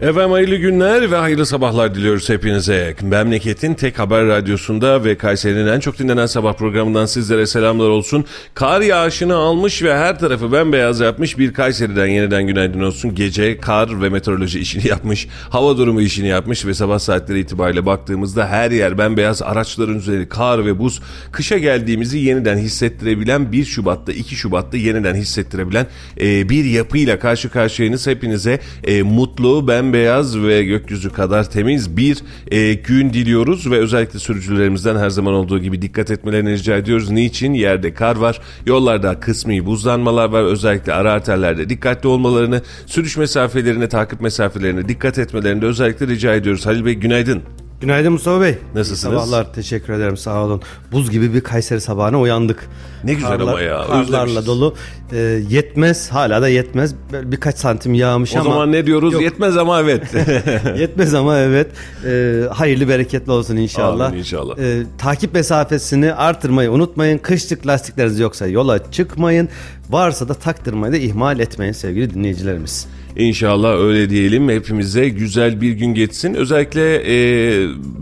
Efendim hayırlı günler ve hayırlı sabahlar diliyoruz hepinize. Memleketin tek haber radyosunda ve Kayseri'nin en çok dinlenen sabah programından sizlere selamlar olsun. Kar yağışını almış ve her tarafı bembeyaz yapmış bir Kayseri'den yeniden günaydın olsun. Gece kar ve meteoroloji işini yapmış, hava durumu işini yapmış ve sabah saatleri itibariyle baktığımızda her yer bembeyaz araçların üzeri kar ve buz. Kışa geldiğimizi yeniden hissettirebilen 1 Şubat'ta 2 Şubat'ta yeniden hissettirebilen e, bir yapıyla karşı karşıyayız. Hepinize e, mutlu, bembeyaz bembeyaz ve gökyüzü kadar temiz bir e, gün diliyoruz ve özellikle sürücülerimizden her zaman olduğu gibi dikkat etmelerini rica ediyoruz. Niçin? Yerde kar var, yollarda kısmi buzlanmalar var. Özellikle ara arterlerde dikkatli olmalarını, sürüş mesafelerine, takip mesafelerine dikkat etmelerini de özellikle rica ediyoruz. Halil Bey günaydın. Günaydın Mustafa Bey. Nasılsınız? Sabahlar teşekkür ederim sağ olun. Buz gibi bir Kayseri sabahına uyandık. Ne güzel Karlar- ama ya, Karlarla dolu. Ee, yetmez hala da yetmez. Birkaç santim yağmış O ama. zaman ne diyoruz? Yok, Yetmez ama evet. yetmez ama evet. Ee, hayırlı bereketli olsun inşallah. Amin inşallah. Ee, takip mesafesini artırmayı unutmayın. Kışlık lastikleriniz yoksa yola çıkmayın. Varsa da taktırmayı da ihmal etmeyin sevgili dinleyicilerimiz. İnşallah öyle diyelim. Hepimize güzel bir gün geçsin. Özellikle e,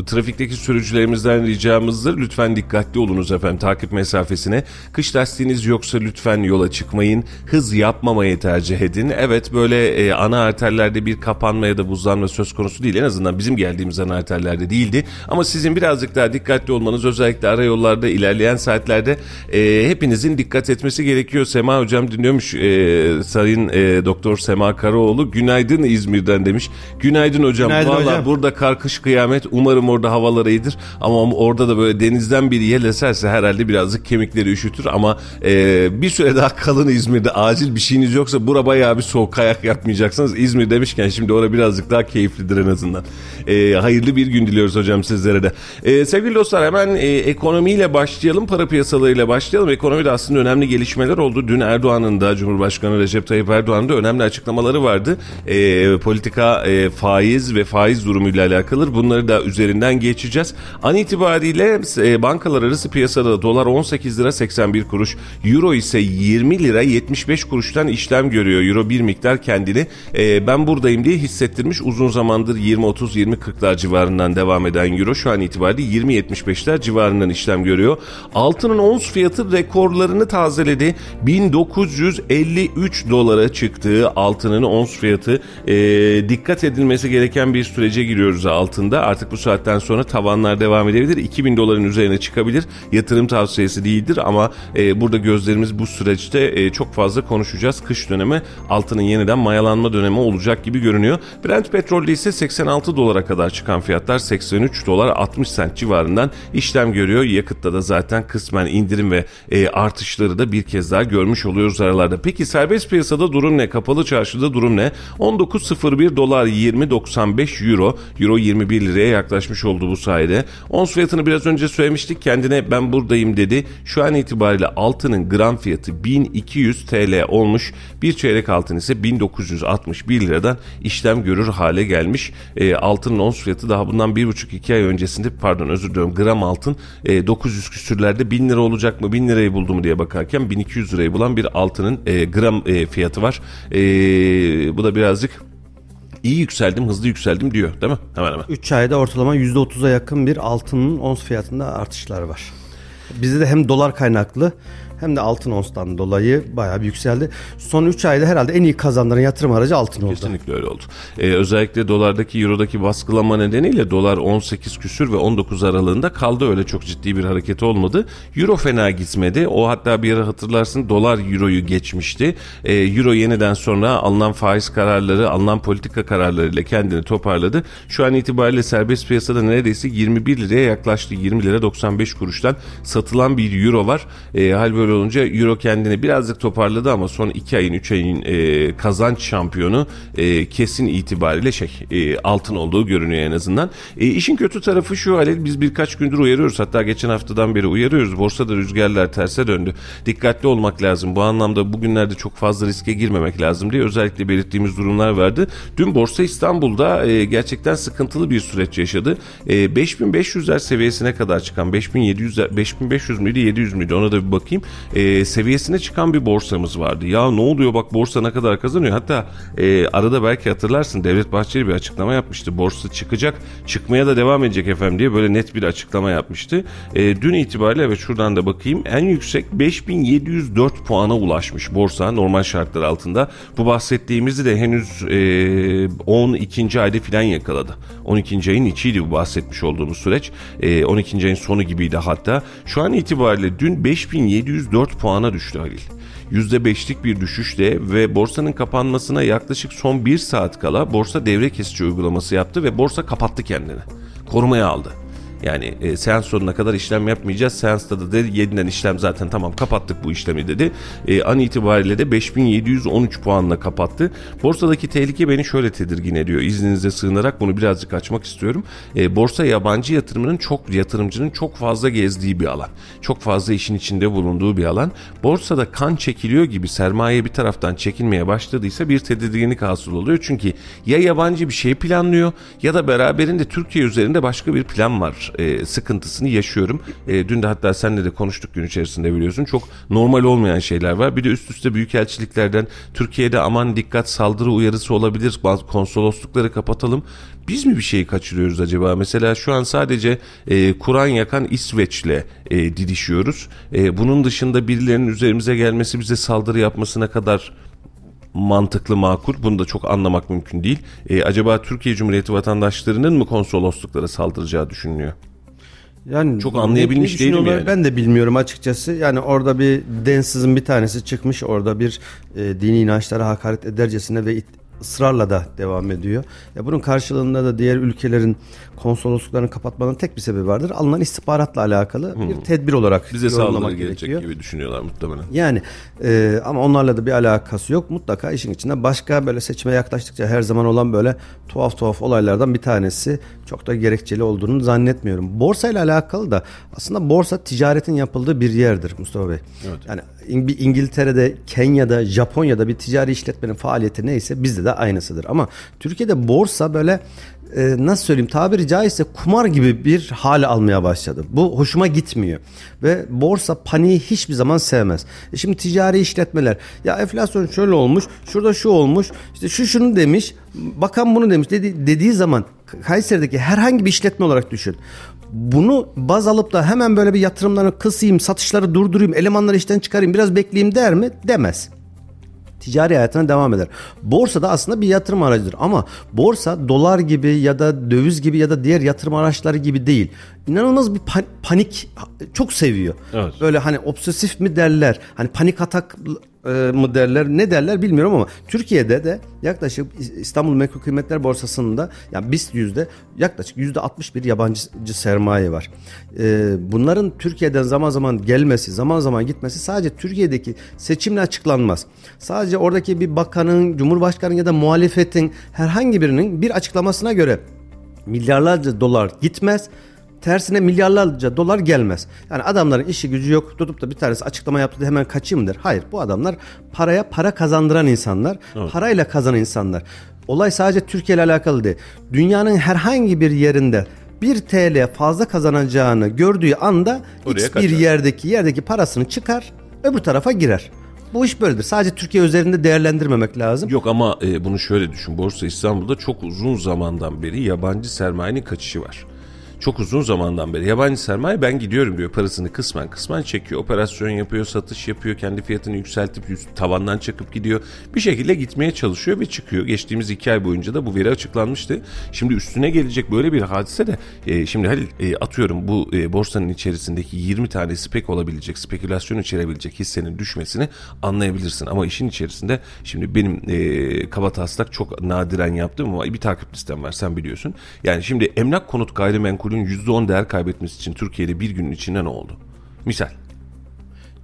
trafikteki sürücülerimizden ricamızdır. Lütfen dikkatli olunuz efendim takip mesafesine. Kış lastiğiniz yoksa lütfen yola çıkmayın. Hız yapmamayı tercih edin. Evet böyle e, ana arterlerde bir kapanma ya da buzlanma söz konusu değil. En azından bizim geldiğimiz ana arterlerde değildi. Ama sizin birazcık daha dikkatli olmanız özellikle ara yollarda ilerleyen saatlerde e, hepinizin dikkat etmesi gerekiyor. Sema hocam dinliyormuş e, Sayın e, Doktor Sema Karaoğlu. Günaydın İzmir'den demiş. Günaydın hocam. Günaydın Vallahi hocam. burada kar kış kıyamet. Umarım orada havalar iyidir. Ama orada da böyle denizden bir yel eserse herhalde birazcık kemikleri üşütür. Ama e, bir süre daha kalın İzmir'de. Acil bir şeyiniz yoksa bura bayağı bir soğuk kayak yapmayacaksınız. İzmir demişken şimdi orada birazcık daha keyiflidir en azından. E, hayırlı bir gün diliyoruz hocam sizlere de. E, sevgili dostlar hemen e, ekonomiyle başlayalım. Para piyasalarıyla başlayalım. Ekonomide aslında önemli gelişmeler oldu. Dün Erdoğan'ın da Cumhurbaşkanı Recep Tayyip Erdoğan'ın da önemli açıklamaları vardı. E, politika e, faiz ve faiz durumuyla alakalı. Bunları da üzerinden geçeceğiz. An itibariyle e, bankalar arası piyasada dolar 18 lira 81 kuruş. Euro ise 20 lira 75 kuruştan işlem görüyor. Euro bir miktar kendini e, ben buradayım diye hissettirmiş. Uzun zamandır 20-30-20-40'lar civarından devam eden Euro şu an itibariyle 20-75'ler civarından işlem görüyor. Altının ons fiyatı rekorlarını tazeledi. 1953 dolara çıktığı altının ons fiyatı e, dikkat edilmesi gereken bir sürece giriyoruz altında. Artık bu saatten sonra tavanlar devam edebilir. 2000 doların üzerine çıkabilir. Yatırım tavsiyesi değildir ama e, burada gözlerimiz bu süreçte e, çok fazla konuşacağız. Kış dönemi altının yeniden mayalanma dönemi olacak gibi görünüyor. Brent petrolde ise 86 dolara kadar çıkan fiyatlar 83 dolar 60 sent civarından işlem görüyor. Yakıtta da zaten kısmen indirim ve e, artışları da bir kez daha görmüş oluyoruz aralarda. Peki serbest piyasada durum ne? Kapalı çarşıda durum ne? 19.01 dolar 20.95 euro. Euro 21 liraya yaklaşmış oldu bu sayede. Ons fiyatını biraz önce söylemiştik. Kendine ben buradayım dedi. Şu an itibariyle altının gram fiyatı 1200 TL olmuş. Bir çeyrek altın ise 1961 liradan işlem görür hale gelmiş. E, altının ons fiyatı daha bundan 1,5-2 ay öncesinde pardon özür diliyorum gram altın e, 900 küsürlerde 1000 lira olacak mı 1000 lirayı buldu mu diye bakarken 1200 lirayı bulan bir altının e, gram e, fiyatı var. E, bu da birazcık iyi yükseldim hızlı yükseldim diyor değil mi? Hemen hemen. 3 ayda ortalama %30'a yakın bir altının ons fiyatında artışlar var. Bizde de hem dolar kaynaklı hem de altın onstan dolayı bayağı bir yükseldi. Son 3 ayda herhalde en iyi kazandıran yatırım aracı altın oldu. Kesinlikle öyle oldu. Ee, özellikle dolardaki eurodaki baskılama nedeniyle dolar 18 küsür ve 19 aralığında kaldı. Öyle çok ciddi bir hareket olmadı. Euro fena gitmedi. O hatta bir ara hatırlarsın dolar euroyu geçmişti. Ee, euro yeniden sonra alınan faiz kararları, alınan politika kararlarıyla kendini toparladı. Şu an itibariyle serbest piyasada neredeyse 21 liraya yaklaştı. 20 lira 95 kuruştan satılan bir euro var. E, hal böyle olunca euro kendini birazcık toparladı ama son 2 ayın 3 ayın e, kazanç şampiyonu e, kesin itibariyle şey e, altın olduğu görünüyor en azından. E, işin kötü tarafı şu Halil biz birkaç gündür uyarıyoruz hatta geçen haftadan beri uyarıyoruz. Borsada rüzgarlar terse döndü. Dikkatli olmak lazım. Bu anlamda bugünlerde çok fazla riske girmemek lazım diye özellikle belirttiğimiz durumlar vardı. Dün Borsa İstanbul'da e, gerçekten sıkıntılı bir süreç yaşadı. E, 5500'ler seviyesine kadar çıkan 5700 5500 müydü 700 müydü ona da bir bakayım. E, seviyesine çıkan bir borsamız vardı. Ya ne oluyor bak borsa ne kadar kazanıyor. Hatta e, arada belki hatırlarsın Devlet Bahçeli bir açıklama yapmıştı. Borsa çıkacak çıkmaya da devam edecek efendim diye böyle net bir açıklama yapmıştı. E, dün itibariyle ve şuradan da bakayım en yüksek 5704 puana ulaşmış borsa normal şartlar altında. Bu bahsettiğimizi de henüz e, 12. ayda filan yakaladı. 12. ayın içiydi bu bahsetmiş olduğumuz süreç. E, 12. ayın sonu gibiydi hatta. Şu an itibariyle dün 5704 puana düştü Halil. %5'lik bir düşüşle ve borsanın kapanmasına yaklaşık son 1 saat kala borsa devre kesici uygulaması yaptı ve borsa kapattı kendini. Korumaya aldı. Yani e, seans sonuna kadar işlem yapmayacağız. Seansta da dedi yeniden işlem zaten tamam kapattık bu işlemi dedi. E, an itibariyle de 5713 puanla kapattı. Borsadaki tehlike beni şöyle tedirgin ediyor. İzninize sığınarak bunu birazcık açmak istiyorum. E, borsa yabancı yatırımının çok yatırımcının çok fazla gezdiği bir alan. Çok fazla işin içinde bulunduğu bir alan. Borsada kan çekiliyor gibi sermaye bir taraftan çekilmeye başladıysa bir tedirginlik hasıl oluyor. Çünkü ya yabancı bir şey planlıyor ya da beraberinde Türkiye üzerinde başka bir plan var e, sıkıntısını yaşıyorum. E, dün de hatta seninle de konuştuk gün içerisinde biliyorsun. Çok normal olmayan şeyler var. Bir de üst üste büyükelçiliklerden Türkiye'de aman dikkat saldırı uyarısı olabilir. Bazı konsoloslukları kapatalım. Biz mi bir şeyi kaçırıyoruz acaba? Mesela şu an sadece e, Kur'an yakan İsveç'le e, didişiyoruz. E, bunun dışında birilerinin üzerimize gelmesi bize saldırı yapmasına kadar mantıklı makul. Bunu da çok anlamak mümkün değil. E, acaba Türkiye Cumhuriyeti vatandaşlarının mı konsolosluklara saldıracağı düşünülüyor? Yani Çok anlayabilmiş değilim yani. Ben de bilmiyorum açıkçası. Yani orada bir densizin bir tanesi çıkmış. Orada bir e, dini inançlara hakaret edercesine ve ısrarla da devam ediyor. Ya bunun karşılığında da diğer ülkelerin konsolosluklarını kapatmanın tek bir sebebi vardır. Alınan istihbaratla alakalı bir tedbir olarak Bize yorumlamak gerekiyor. gibi düşünüyorlar muhtemelen. Yani e, ama onlarla da bir alakası yok. Mutlaka işin içinde başka böyle seçime yaklaştıkça her zaman olan böyle tuhaf tuhaf olaylardan bir tanesi. Çok da gerekçeli olduğunu zannetmiyorum. Borsa ile alakalı da aslında borsa ticaretin yapıldığı bir yerdir Mustafa Bey. Yani İng- bir İngiltere'de, Kenya'da, Japonya'da bir ticari işletmenin faaliyeti neyse bizde de aynısıdır. Ama Türkiye'de borsa böyle e, nasıl söyleyeyim tabiri caizse kumar gibi bir hale almaya başladı. Bu hoşuma gitmiyor. Ve borsa paniği hiçbir zaman sevmez. E şimdi ticari işletmeler ya enflasyon şöyle olmuş, şurada şu olmuş, işte şu şunu demiş, bakan bunu demiş dedi, dediği zaman Kayseri'deki herhangi bir işletme olarak düşün. Bunu baz alıp da hemen böyle bir yatırımlarını kısayım, satışları durdurayım, elemanları işten çıkarayım, biraz bekleyeyim der mi? Demez ticari hayatına devam eder. Borsa da aslında bir yatırım aracıdır ama borsa dolar gibi ya da döviz gibi ya da diğer yatırım araçları gibi değil. İnanılmaz bir pan- panik çok seviyor. Evet. Böyle hani obsesif mi derler, hani panik atak mı derler, ne derler bilmiyorum ama Türkiye'de de yaklaşık İstanbul Menkul Kıymetler Borsası'nda yani BIST yüzde yaklaşık yüzde 61 yabancı sermaye var. E, bunların Türkiye'den zaman zaman gelmesi, zaman zaman gitmesi sadece Türkiye'deki seçimle açıklanmaz. Sadece oradaki bir bakanın, cumhurbaşkanı ya da muhalefetin herhangi birinin bir açıklamasına göre milyarlarca dolar gitmez. Tersine milyarlarca dolar gelmez. Yani adamların işi gücü yok. Tutup da bir tanesi açıklama yaptı da hemen kaçayım der. Hayır bu adamlar paraya para kazandıran insanlar. Parayla kazanan insanlar. Olay sadece Türkiye ile alakalı değil. Dünyanın herhangi bir yerinde 1 TL fazla kazanacağını gördüğü anda Oraya X bir kaçar. yerdeki yerdeki parasını çıkar öbür tarafa girer. Bu iş böyledir. Sadece Türkiye üzerinde değerlendirmemek lazım. Yok ama e, bunu şöyle düşün. Borsa İstanbul'da çok uzun zamandan beri yabancı sermayenin kaçışı var. Çok uzun zamandan beri yabancı sermaye ben gidiyorum diyor parasını kısmen kısmen çekiyor. Operasyon yapıyor, satış yapıyor, kendi fiyatını yükseltip tavandan çıkıp gidiyor. Bir şekilde gitmeye çalışıyor ve çıkıyor. Geçtiğimiz iki ay boyunca da bu veri açıklanmıştı. Şimdi üstüne gelecek böyle bir hadise de e, şimdi Halil e, atıyorum bu e, borsanın içerisindeki 20 tane spek olabilecek, spekülasyon içerebilecek hissenin düşmesini anlayabilirsin. Ama işin içerisinde şimdi benim e, kaba taslak çok nadiren yaptığım ama bir takip listem var sen biliyorsun. Yani şimdi emlak konut gayrimenkulün %10 değer kaybetmesi için Türkiye'de bir günün içinde ne oldu? Misal.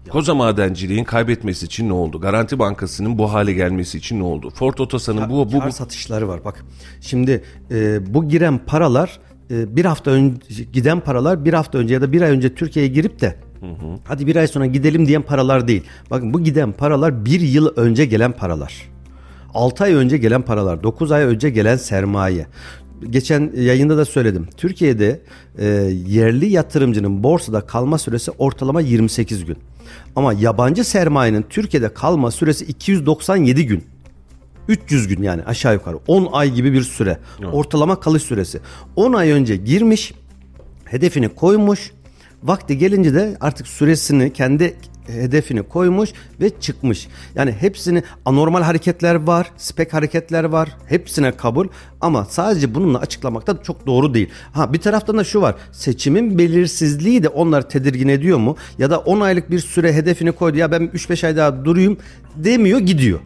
Koza madenciliğin kaybetmesi için ne oldu? Garanti Bankası'nın bu hale gelmesi için ne oldu? Ford Otosan'ın bu, bu, Kar satışları var bak. Şimdi e, bu giren paralar e, bir hafta önce giden paralar bir hafta önce ya da bir ay önce Türkiye'ye girip de Hı hı. Hadi bir ay sonra gidelim diyen paralar değil. Bakın bu giden paralar bir yıl önce gelen paralar. 6 ay önce gelen paralar, 9 ay önce gelen sermaye. Geçen yayında da söyledim. Türkiye'de e, yerli yatırımcının borsada kalma süresi ortalama 28 gün. Ama yabancı sermayenin Türkiye'de kalma süresi 297 gün. 300 gün yani aşağı yukarı 10 ay gibi bir süre. Evet. Ortalama kalış süresi. 10 ay önce girmiş, hedefini koymuş. Vakti gelince de artık süresini kendi hedefini koymuş ve çıkmış. Yani hepsini anormal hareketler var, spek hareketler var. Hepsine kabul ama sadece bununla açıklamak da çok doğru değil. Ha bir taraftan da şu var. Seçimin belirsizliği de onları tedirgin ediyor mu? Ya da 10 aylık bir süre hedefini koydu. Ya ben 3-5 ay daha durayım demiyor gidiyor.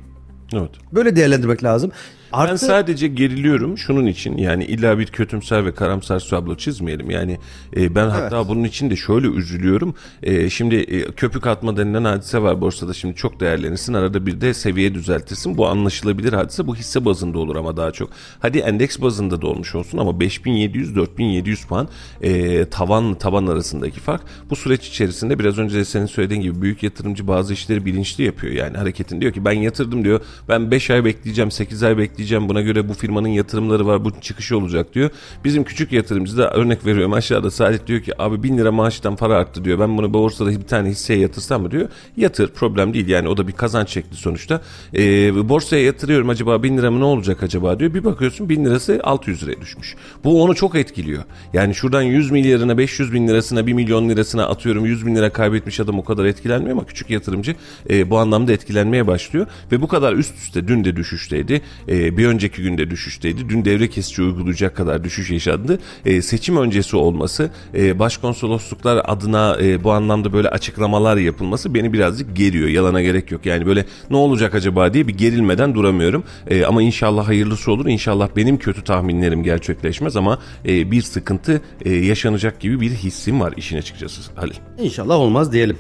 Evet. Böyle değerlendirmek lazım. Artı... Ben sadece geriliyorum şunun için yani illa bir kötümser ve karamsar tablo çizmeyelim. Yani e, ben hatta evet. bunun için de şöyle üzülüyorum. E, şimdi e, köpük atma denilen hadise var borsada şimdi çok değerlenirsin. Arada bir de seviye düzeltirsin. Bu anlaşılabilir hadise. Bu hisse bazında olur ama daha çok. Hadi endeks bazında da olmuş olsun ama 5700-4700 puan e, tavan taban arasındaki fark. Bu süreç içerisinde biraz önce de senin söylediğin gibi büyük yatırımcı bazı işleri bilinçli yapıyor. Yani hareketin diyor ki ben yatırdım diyor. Ben 5 ay bekleyeceğim 8 ay bekleyeceğim bekleyeceğim buna göre bu firmanın yatırımları var bu çıkışı olacak diyor. Bizim küçük yatırımcı da örnek veriyorum aşağıda Saadet diyor ki abi bin lira maaştan para arttı diyor. Ben bunu borsada bir tane hisseye yatırsam mı diyor. Yatır problem değil yani o da bir kazanç şekli sonuçta. E, borsaya yatırıyorum acaba bin lira mı ne olacak acaba diyor. Bir bakıyorsun bin lirası 600 liraya düşmüş. Bu onu çok etkiliyor. Yani şuradan 100 milyarına 500 bin lirasına 1 milyon lirasına atıyorum 100 bin lira kaybetmiş adam o kadar etkilenmiyor ama küçük yatırımcı e, bu anlamda etkilenmeye başlıyor. Ve bu kadar üst üste dün de düşüşteydi. E, bir önceki günde düşüşteydi. Dün devre kesici uygulayacak kadar düşüş yaşandı. E, seçim öncesi olması, e, başkonsolosluklar adına e, bu anlamda böyle açıklamalar yapılması beni birazcık geriyor. Yalana gerek yok. Yani böyle ne olacak acaba diye bir gerilmeden duramıyorum. E, ama inşallah hayırlısı olur. İnşallah benim kötü tahminlerim gerçekleşmez ama e, bir sıkıntı e, yaşanacak gibi bir hissim var işin açıkçası Halil. İnşallah olmaz diyelim.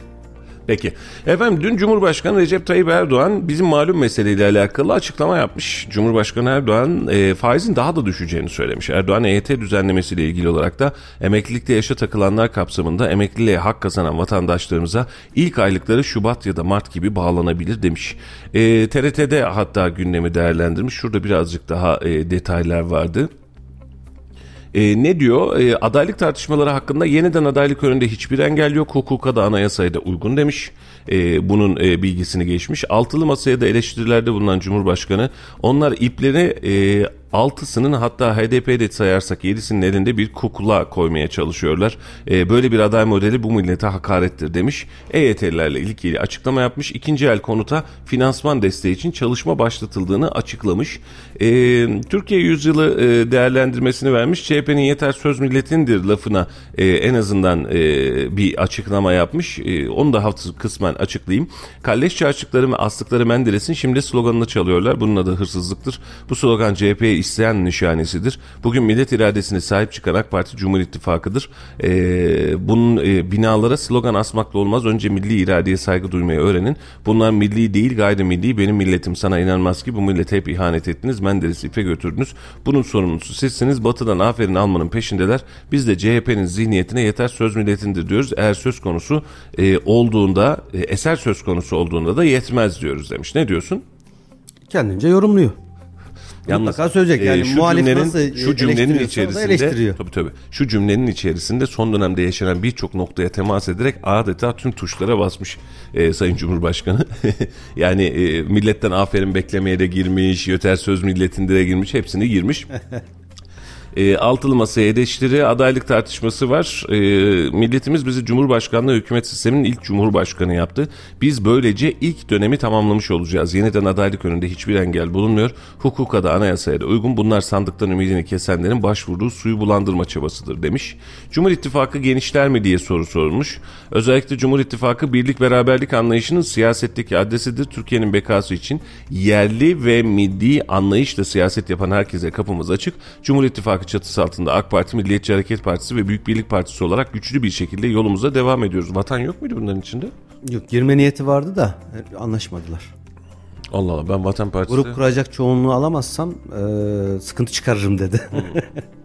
Peki. Efendim dün Cumhurbaşkanı Recep Tayyip Erdoğan bizim malum meseleyle alakalı açıklama yapmış. Cumhurbaşkanı Erdoğan e, faizin daha da düşeceğini söylemiş. Erdoğan EYT düzenlemesiyle ilgili olarak da emeklilikte yaşa takılanlar kapsamında emekliliğe hak kazanan vatandaşlarımıza ilk aylıkları Şubat ya da Mart gibi bağlanabilir demiş. E, TRT'de hatta gündemi değerlendirmiş. Şurada birazcık daha e, detaylar vardı. E, ne diyor? E, adaylık tartışmaları hakkında yeniden adaylık önünde hiçbir engel yok. Hukuka da anayasaya da uygun demiş. E, bunun e, bilgisini geçmiş. Altılı masaya da eleştirilerde bulunan Cumhurbaşkanı onlar ipleri e, altısının hatta HDP'de sayarsak yedisinin elinde bir kukula koymaya çalışıyorlar. E, böyle bir aday modeli bu millete hakarettir demiş. EYT'lilerle ilgili açıklama yapmış. İkinci el konuta finansman desteği için çalışma başlatıldığını açıklamış. E, Türkiye yüzyılı e, değerlendirmesini vermiş. CHP'nin yeter söz milletindir lafına e, en azından e, bir açıklama yapmış. E, onu da hafta kısmen açıklayayım. Kalleş çarşıkları ve astıkları Menderes'in şimdi sloganını çalıyorlar. Bunun adı hırsızlıktır. Bu slogan CHP'ye isteyen nişanesidir. Bugün millet iradesine sahip çıkan AK Parti Cumhur İttifakı'dır. Ee, bunun e, binalara slogan asmakla olmaz. Önce milli iradeye saygı duymayı öğrenin. Bunlar milli değil gayrimilli. Benim milletim sana inanmaz ki bu millete hep ihanet ettiniz. Menderes'i ipe götürdünüz. Bunun sorumlusu sizsiniz. Batı'dan aferin almanın peşindeler. Biz de CHP'nin zihniyetine yeter söz milletindir diyoruz. Eğer söz konusu e, olduğunda, e, eser söz konusu olduğunda da yetmez diyoruz demiş. Ne diyorsun? Kendince yorumluyor. Yalnız, Mutlaka söyleyecek. E, yani e, şu muhalif cümlenin, nasıl şu cümlenin içerisinde tabii tabii. Şu cümlenin içerisinde son dönemde yaşanan birçok noktaya temas ederek adeta tüm tuşlara basmış e, Sayın Cumhurbaşkanı. yani e, milletten aferin beklemeye de girmiş, yeter söz milletinde de girmiş, hepsini girmiş. E, altılı masaya eleştiri, adaylık tartışması var. E, milletimiz bizi Cumhurbaşkanlığı hükümet sisteminin ilk Cumhurbaşkanı yaptı. Biz böylece ilk dönemi tamamlamış olacağız. Yeniden adaylık önünde hiçbir engel bulunmuyor. Hukuka da anayasaya da uygun. Bunlar sandıktan ümidini kesenlerin başvurduğu suyu bulandırma çabasıdır demiş. Cumhur İttifakı genişler mi diye soru sormuş. Özellikle Cumhur İttifakı birlik beraberlik anlayışının siyasetteki adresidir. Türkiye'nin bekası için yerli ve milli anlayışla siyaset yapan herkese kapımız açık. Cumhur İttifakı çatısı altında AK Parti, Milliyetçi Hareket Partisi ve Büyük Birlik Partisi olarak güçlü bir şekilde yolumuza devam ediyoruz. Vatan yok muydu bunların içinde? Yok girme niyeti vardı da e, anlaşmadılar. Allah Allah ben Vatan Partisi... Grup kuracak çoğunluğu alamazsam e, sıkıntı çıkarırım dedi.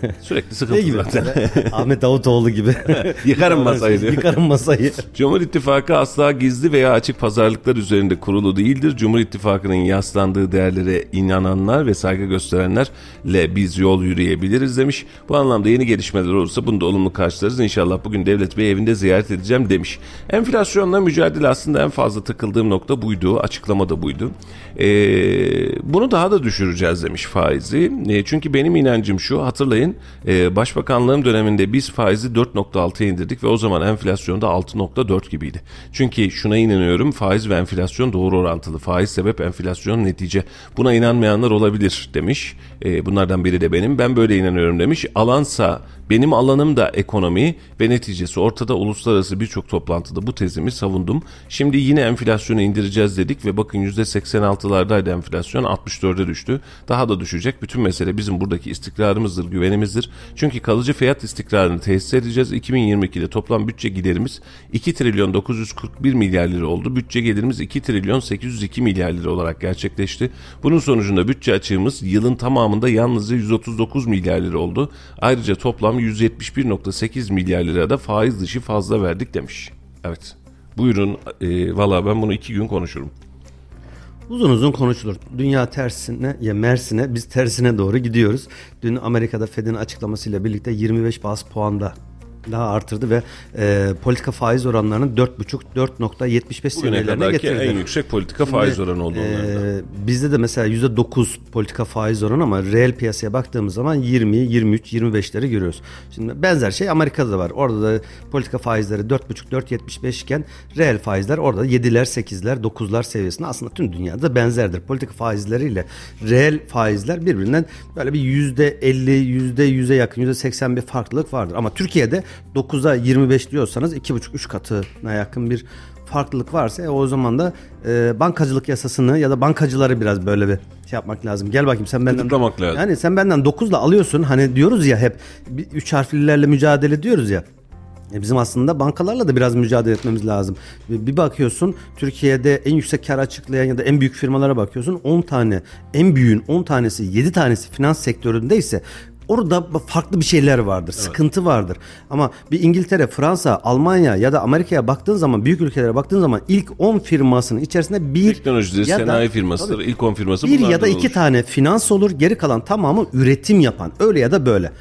Sürekli Ne sıkıntı gibi? zaten. Ahmet Davutoğlu gibi. Yıkarım masayı diyor. Yıkarım masayı. Cumhur İttifakı asla gizli veya açık pazarlıklar üzerinde kurulu değildir. Cumhur İttifakı'nın yaslandığı değerlere inananlar ve saygı gösterenlerle biz yol yürüyebiliriz demiş. Bu anlamda yeni gelişmeler olursa bunu da olumlu karşılarız. İnşallah bugün Devlet Bey evinde ziyaret edeceğim demiş. Enflasyonla mücadele aslında en fazla takıldığım nokta buydu. Açıklama da buydu. Ee, bunu daha da düşüreceğiz demiş faizi. E, çünkü benim inancım şu hatırlayın e, başbakanlığım döneminde biz faizi 4.6'ya indirdik ve o zaman enflasyonda 6.4 gibiydi. Çünkü şuna inanıyorum faiz ve enflasyon doğru orantılı. Faiz sebep enflasyon netice. Buna inanmayanlar olabilir demiş. E, bunlardan biri de benim. Ben böyle inanıyorum demiş. Alansa benim alanım da ekonomi ve neticesi ortada uluslararası birçok toplantıda bu tezimi savundum. Şimdi yine enflasyonu indireceğiz dedik ve bakın %86'lardaydı enflasyon 64'e düştü. Daha da düşecek. Bütün mesele bizim buradaki istikrarımızdır, güvenimizdir. Çünkü kalıcı fiyat istikrarını tesis edeceğiz. 2022'de toplam bütçe giderimiz 2 trilyon 941 milyar lira oldu. Bütçe gelirimiz 2 trilyon 802 milyar lira olarak gerçekleşti. Bunun sonucunda bütçe açığımız yılın tamamında yalnızca 139 milyar lira oldu. Ayrıca toplam 171.8 milyar lirada faiz dışı fazla verdik demiş. Evet. Buyurun. E, Valla ben bunu iki gün konuşurum. Uzun uzun konuşulur. Dünya tersine ya Mersin'e biz tersine doğru gidiyoruz. Dün Amerika'da Fed'in açıklamasıyla birlikte 25 bas puanda daha artırdı ve e, politika faiz oranlarını 4,5-4.75 Bugüne seviyelerine getirdi. en yüksek politika faiz Şimdi, oranı oldu e, onlarda. bizde de mesela %9 politika faiz oranı ama reel piyasaya baktığımız zaman 20, 23, 25'leri görüyoruz. Şimdi benzer şey Amerika'da da var. Orada da politika faizleri 4,5-4,75 iken reel faizler orada 7'ler, 8'ler, 9'lar seviyesinde aslında tüm dünyada benzerdir. Politika faizleriyle reel faizler birbirinden böyle bir %50, %100'e yakın, %80 bir farklılık vardır. Ama Türkiye'de 9'a 25 diyorsanız 2,5-3 katına yakın bir farklılık varsa e, o zaman da e, bankacılık yasasını ya da bankacıları biraz böyle bir şey yapmak lazım. Gel bakayım sen benden lazım. Yani sen benden 9'la alıyorsun. Hani diyoruz ya hep bir- üç harflilerle mücadele diyoruz ya. E bizim aslında bankalarla da biraz mücadele etmemiz lazım. Bir bir bakıyorsun Türkiye'de en yüksek kar açıklayan ya da en büyük firmalara bakıyorsun 10 tane en büyüğün 10 tanesi 7 tanesi finans sektöründeyse orada farklı bir şeyler vardır. Sıkıntı vardır. Ama bir İngiltere, Fransa, Almanya ya da Amerika'ya baktığın zaman büyük ülkelere baktığın zaman ilk 10 firmasının içerisinde bir Teknolojidir, ya da- sanayi firmasıdır, Tabii. ilk 10 firması bir ya da iki olur. tane finans olur. Geri kalan tamamı üretim yapan. Öyle ya da böyle.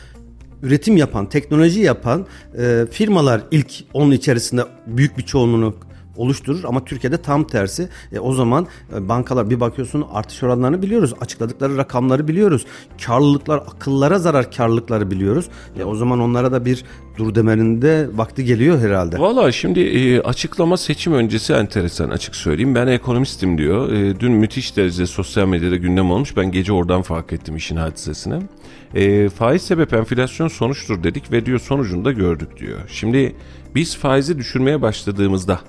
Üretim yapan, teknoloji yapan e, firmalar ilk onun içerisinde büyük bir çoğunluğunu oluşturur ama Türkiye'de tam tersi. E, o zaman e, bankalar bir bakıyorsun artış oranlarını biliyoruz. Açıkladıkları rakamları biliyoruz. Karlılıklar, akıllara zarar karlılıkları biliyoruz. E, o zaman onlara da bir dur demenin de vakti geliyor herhalde. Valla şimdi e, açıklama seçim öncesi enteresan açık söyleyeyim. Ben ekonomistim diyor. E, dün müthiş derecede sosyal medyada gündem olmuş. Ben gece oradan fark ettim işin hadisesine. E, faiz sebep enflasyon sonuçtur dedik ve diyor sonucunu da gördük diyor. Şimdi biz faizi düşürmeye başladığımızda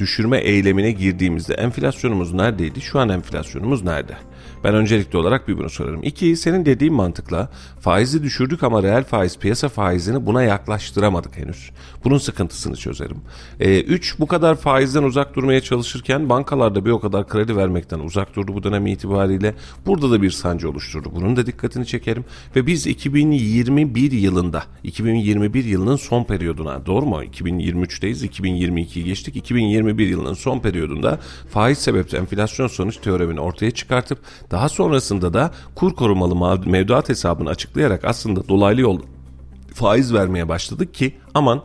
düşürme eylemine girdiğimizde enflasyonumuz neredeydi? Şu an enflasyonumuz nerede? Ben öncelikli olarak bir bunu sorarım. İki, senin dediğin mantıkla faizi düşürdük ama reel faiz, piyasa faizini buna yaklaştıramadık henüz. Bunun sıkıntısını çözerim. Ee, üç, bu kadar faizden uzak durmaya çalışırken bankalarda bir o kadar kredi vermekten uzak durdu bu dönem itibariyle. Burada da bir sancı oluşturdu. Bunun da dikkatini çekerim. Ve biz 2021 yılında, 2021 yılının son periyoduna, doğru mu? 2023'teyiz, 2022'yi geçtik. 2021 yılının son periyodunda faiz sebepli enflasyon sonuç teoremini ortaya çıkartıp daha sonrasında da kur korumalı mevduat hesabını açıklayarak aslında dolaylı yol faiz vermeye başladık ki aman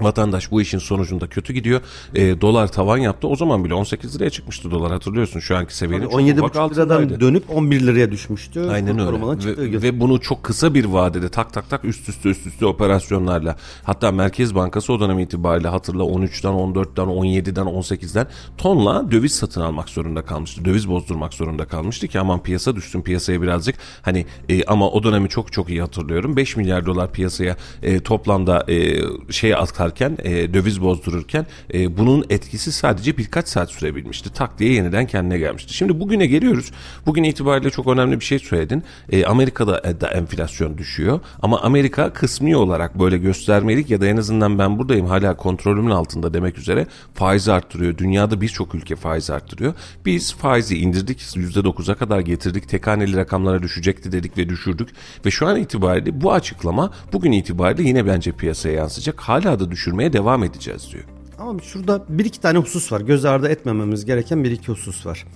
Vatandaş bu işin sonucunda kötü gidiyor. E, dolar tavan yaptı. O zaman bile 18 liraya çıkmıştı dolar hatırlıyorsun şu anki seviyenin. ufak 17,5 liradan dönüp 11 liraya düşmüştü. Aynen öyle. Ve, ve bunu çok kısa bir vadede tak tak tak üst üste üst üste operasyonlarla hatta Merkez Bankası o dönem itibariyle hatırla 13'ten 14'ten 17'den 18'den tonla döviz satın almak zorunda kalmıştı. Döviz bozdurmak zorunda kalmıştı ki aman piyasa düşsün piyasaya birazcık hani e, ama o dönemi çok çok iyi hatırlıyorum. 5 milyar dolar piyasaya e, toplamda e, şey atarken e, döviz bozdururken e, bunun etkisi sadece birkaç saat sürebilmişti. Tak diye yeniden kendine gelmişti. Şimdi bugüne geliyoruz. Bugün itibariyle çok önemli bir şey söyledin. E, Amerika'da e, da enflasyon düşüyor ama Amerika kısmi olarak böyle göstermelik ya da en azından ben buradayım hala kontrolümün altında demek üzere faiz arttırıyor. Dünyada birçok ülke faiz arttırıyor. Biz faizi indirdik %9'a kadar getirdik. Tek haneli rakamlara düşecekti dedik ve düşürdük. Ve şu an itibariyle bu açıklama bugün itibariyle yine bence piyasaya yansıyacak. Hala da düşürmeye devam edeceğiz diyor. Ama şurada bir iki tane husus var. Göz ardı etmememiz gereken bir iki husus var.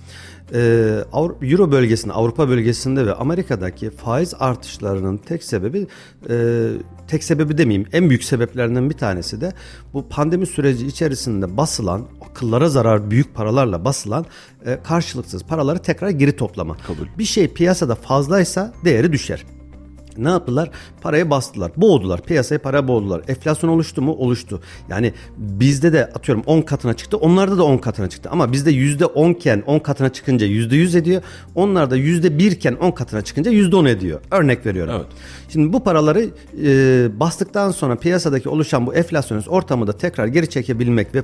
Ee, Euro bölgesinde, Avrupa bölgesinde ve Amerika'daki faiz artışlarının tek sebebi, e, tek sebebi demeyeyim, en büyük sebeplerinden bir tanesi de bu pandemi süreci içerisinde basılan, akıllara zarar büyük paralarla basılan e, karşılıksız paraları tekrar geri toplama. Kabul. Bir şey piyasada fazlaysa değeri düşer. Ne yaptılar? Parayı bastılar. Boğdular. Piyasaya para boğdular. Enflasyon oluştu mu? Oluştu. Yani bizde de atıyorum 10 katına çıktı. Onlarda da 10 katına çıktı. Ama bizde %10 iken 10 katına çıkınca %100 ediyor. Onlarda %1 iken 10 katına çıkınca %10 ediyor. Örnek veriyorum. Evet. Şimdi bu paraları e, bastıktan sonra piyasadaki oluşan bu enflasyonist ortamı da tekrar geri çekebilmek ve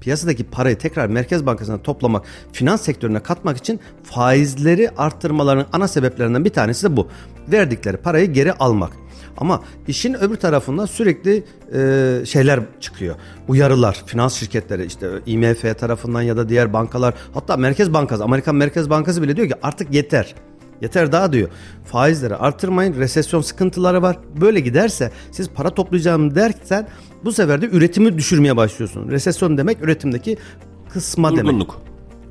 piyasadaki parayı tekrar Merkez Bankası'na toplamak, finans sektörüne katmak için faizleri arttırmaların ana sebeplerinden bir tanesi de bu. Verdikleri parayı geri almak. Ama işin öbür tarafında sürekli e, şeyler çıkıyor. Uyarılar, finans şirketleri işte IMF tarafından ya da diğer bankalar hatta Merkez Bankası, Amerikan Merkez Bankası bile diyor ki artık yeter. Yeter daha diyor. Faizleri artırmayın. Resesyon sıkıntıları var. Böyle giderse siz para toplayacağım dersen bu sefer de üretimi düşürmeye başlıyorsun. Resesyon demek üretimdeki kısma demek.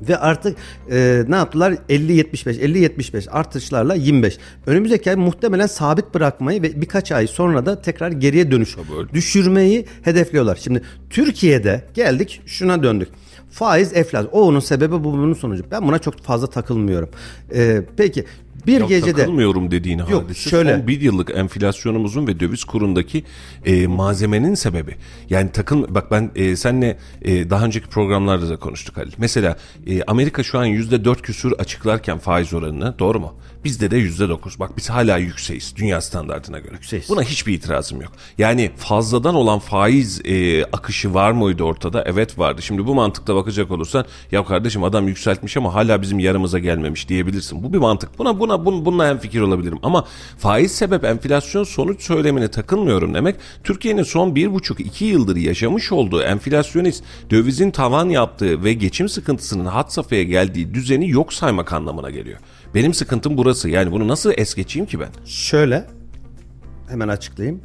Ve artık e, ne yaptılar? 50-75, 50-75 artışlarla 25. Önümüzdeki ay muhtemelen sabit bırakmayı ve birkaç ay sonra da tekrar geriye dönüş düşürmeyi hedefliyorlar. Şimdi Türkiye'de geldik şuna döndük. Faiz enflasyon. O onun sebebi bu bunun sonucu. Ben buna çok fazla takılmıyorum. E, peki bir Ya gecede takılmıyorum dediğin Yok, hadise şöyle. son bir yıllık enflasyonumuzun ve döviz kurundaki e, malzemenin sebebi. Yani takıl bak ben e, senle e, daha önceki programlarda da konuştuk Halil. Mesela e, Amerika şu an yüzde dört küsur açıklarken faiz oranını doğru mu? Bizde de yüzde dokuz. Bak biz hala yükseğiz dünya standartına göre. Yükseğiz. Buna hiçbir itirazım yok. Yani fazladan olan faiz e, akışı var mıydı ortada? Evet vardı. Şimdi bu mantıkla bakacak olursan ya kardeşim adam yükseltmiş ama hala bizim yarımıza gelmemiş diyebilirsin. Bu bir mantık. Buna buna bun, bununla hem fikir olabilirim. Ama faiz sebep enflasyon sonuç söylemine takılmıyorum demek. Türkiye'nin son bir buçuk iki yıldır yaşamış olduğu enflasyonist dövizin tavan yaptığı ve geçim sıkıntısının had safhaya geldiği düzeni yok saymak anlamına geliyor. Benim sıkıntım burası. Yani bunu nasıl es geçeyim ki ben? şöyle hemen açıklayayım.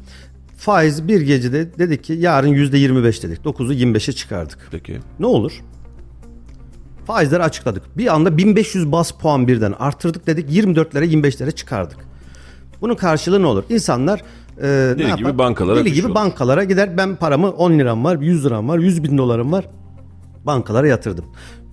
Faiz bir gecede dedik ki yarın %25 dedik. 9'u 25'e çıkardık. Peki. Ne olur? Faizleri açıkladık. Bir anda 1500 bas puan birden arttırdık dedik. 24'lere 25'lere çıkardık. Bunun karşılığı ne olur? İnsanlar e, ne Deli yapar? gibi bankalara Deli gibi düşüyorlar. bankalara gider. Ben paramı 10 liram var, 100 liram var, 100 bin dolarım var. Bankalara yatırdım.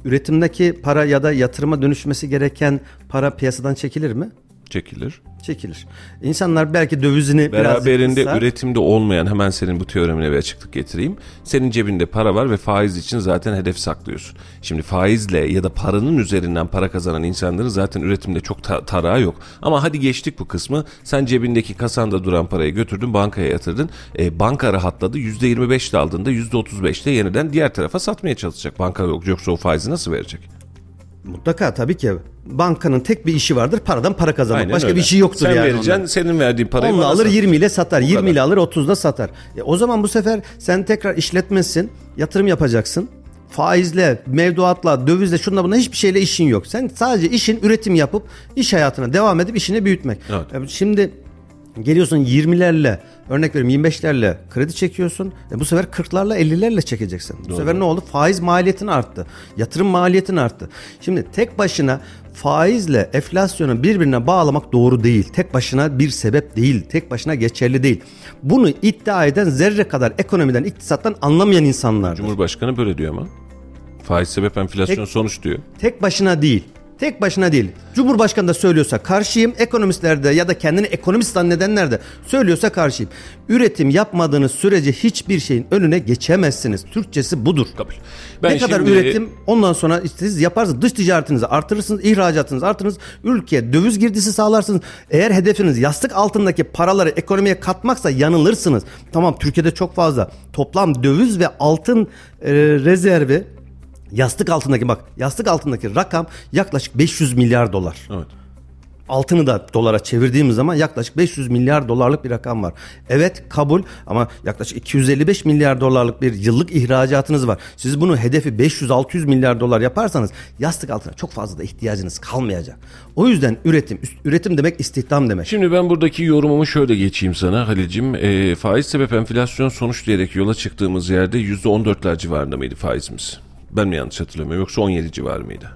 Üretimdeki para ya da yatırıma dönüşmesi gereken para piyasadan çekilir mi? Çekilir. Çekilir. İnsanlar belki dövizini biraz Beraberinde kıssar. üretimde olmayan hemen senin bu teoremine bir açıklık getireyim. Senin cebinde para var ve faiz için zaten hedef saklıyorsun. Şimdi faizle ya da paranın üzerinden para kazanan insanların zaten üretimde çok ta- tarağı yok. Ama hadi geçtik bu kısmı. Sen cebindeki kasanda duran parayı götürdün bankaya yatırdın. E, banka rahatladı. %25'te aldığında %35'te yeniden diğer tarafa satmaya çalışacak. Banka yok yoksa o faizi nasıl verecek? Mutlaka tabii ki. Bankanın tek bir işi vardır. Paradan para kazanmak. Aynen Başka öyle. bir işi yoktur Sen yani. vereceksin onların. senin verdiğin parayı Onunla alır sat. 20 ile satar. 20 kadar. ile alır 30'da satar. E, o zaman bu sefer sen tekrar işletmesin, yatırım yapacaksın. Faizle, mevduatla, dövizle, şunla buna hiçbir şeyle işin yok. Sen sadece işin üretim yapıp iş hayatına devam edip işini büyütmek. Evet. E, Şimdi Geliyorsun 20'lerle örnek veriyorum 25'lerle kredi çekiyorsun. E bu sefer 40'larla 50'lerle çekeceksin. Bu sefer ne oldu? Faiz maliyetin arttı. Yatırım maliyetin arttı. Şimdi tek başına faizle enflasyonu birbirine bağlamak doğru değil. Tek başına bir sebep değil. Tek başına geçerli değil. Bunu iddia eden zerre kadar ekonomiden, iktisattan anlamayan insanlar. Cumhurbaşkanı böyle diyor ama. Faiz sebep enflasyon Tek- sonuç diyor. Tek başına değil. Tek başına değil. Cumhurbaşkanı da söylüyorsa karşıyım. Ekonomistler de ya da kendini ekonomist zannedenler de söylüyorsa karşıyım. Üretim yapmadığınız sürece hiçbir şeyin önüne geçemezsiniz. Türkçesi budur. Kabul. ne kadar şimdi- üretim ondan sonra işte siz yaparsınız dış ticaretinizi artırırsınız, ihracatınızı artırırsınız, ülkeye döviz girdisi sağlarsınız. Eğer hedefiniz yastık altındaki paraları ekonomiye katmaksa yanılırsınız. Tamam Türkiye'de çok fazla toplam döviz ve altın e, rezervi yastık altındaki bak yastık altındaki rakam yaklaşık 500 milyar dolar. Evet. Altını da dolara çevirdiğimiz zaman yaklaşık 500 milyar dolarlık bir rakam var. Evet kabul ama yaklaşık 255 milyar dolarlık bir yıllık ihracatınız var. Siz bunu hedefi 500-600 milyar dolar yaparsanız yastık altına çok fazla da ihtiyacınız kalmayacak. O yüzden üretim, üretim demek istihdam demek. Şimdi ben buradaki yorumumu şöyle geçeyim sana Halil'cim. E, faiz sebep enflasyon sonuç diyerek yola çıktığımız yerde %14'ler civarında mıydı faizimiz? Ben mi yanlış hatırlamıyorum yoksa 17 civarı mıydı?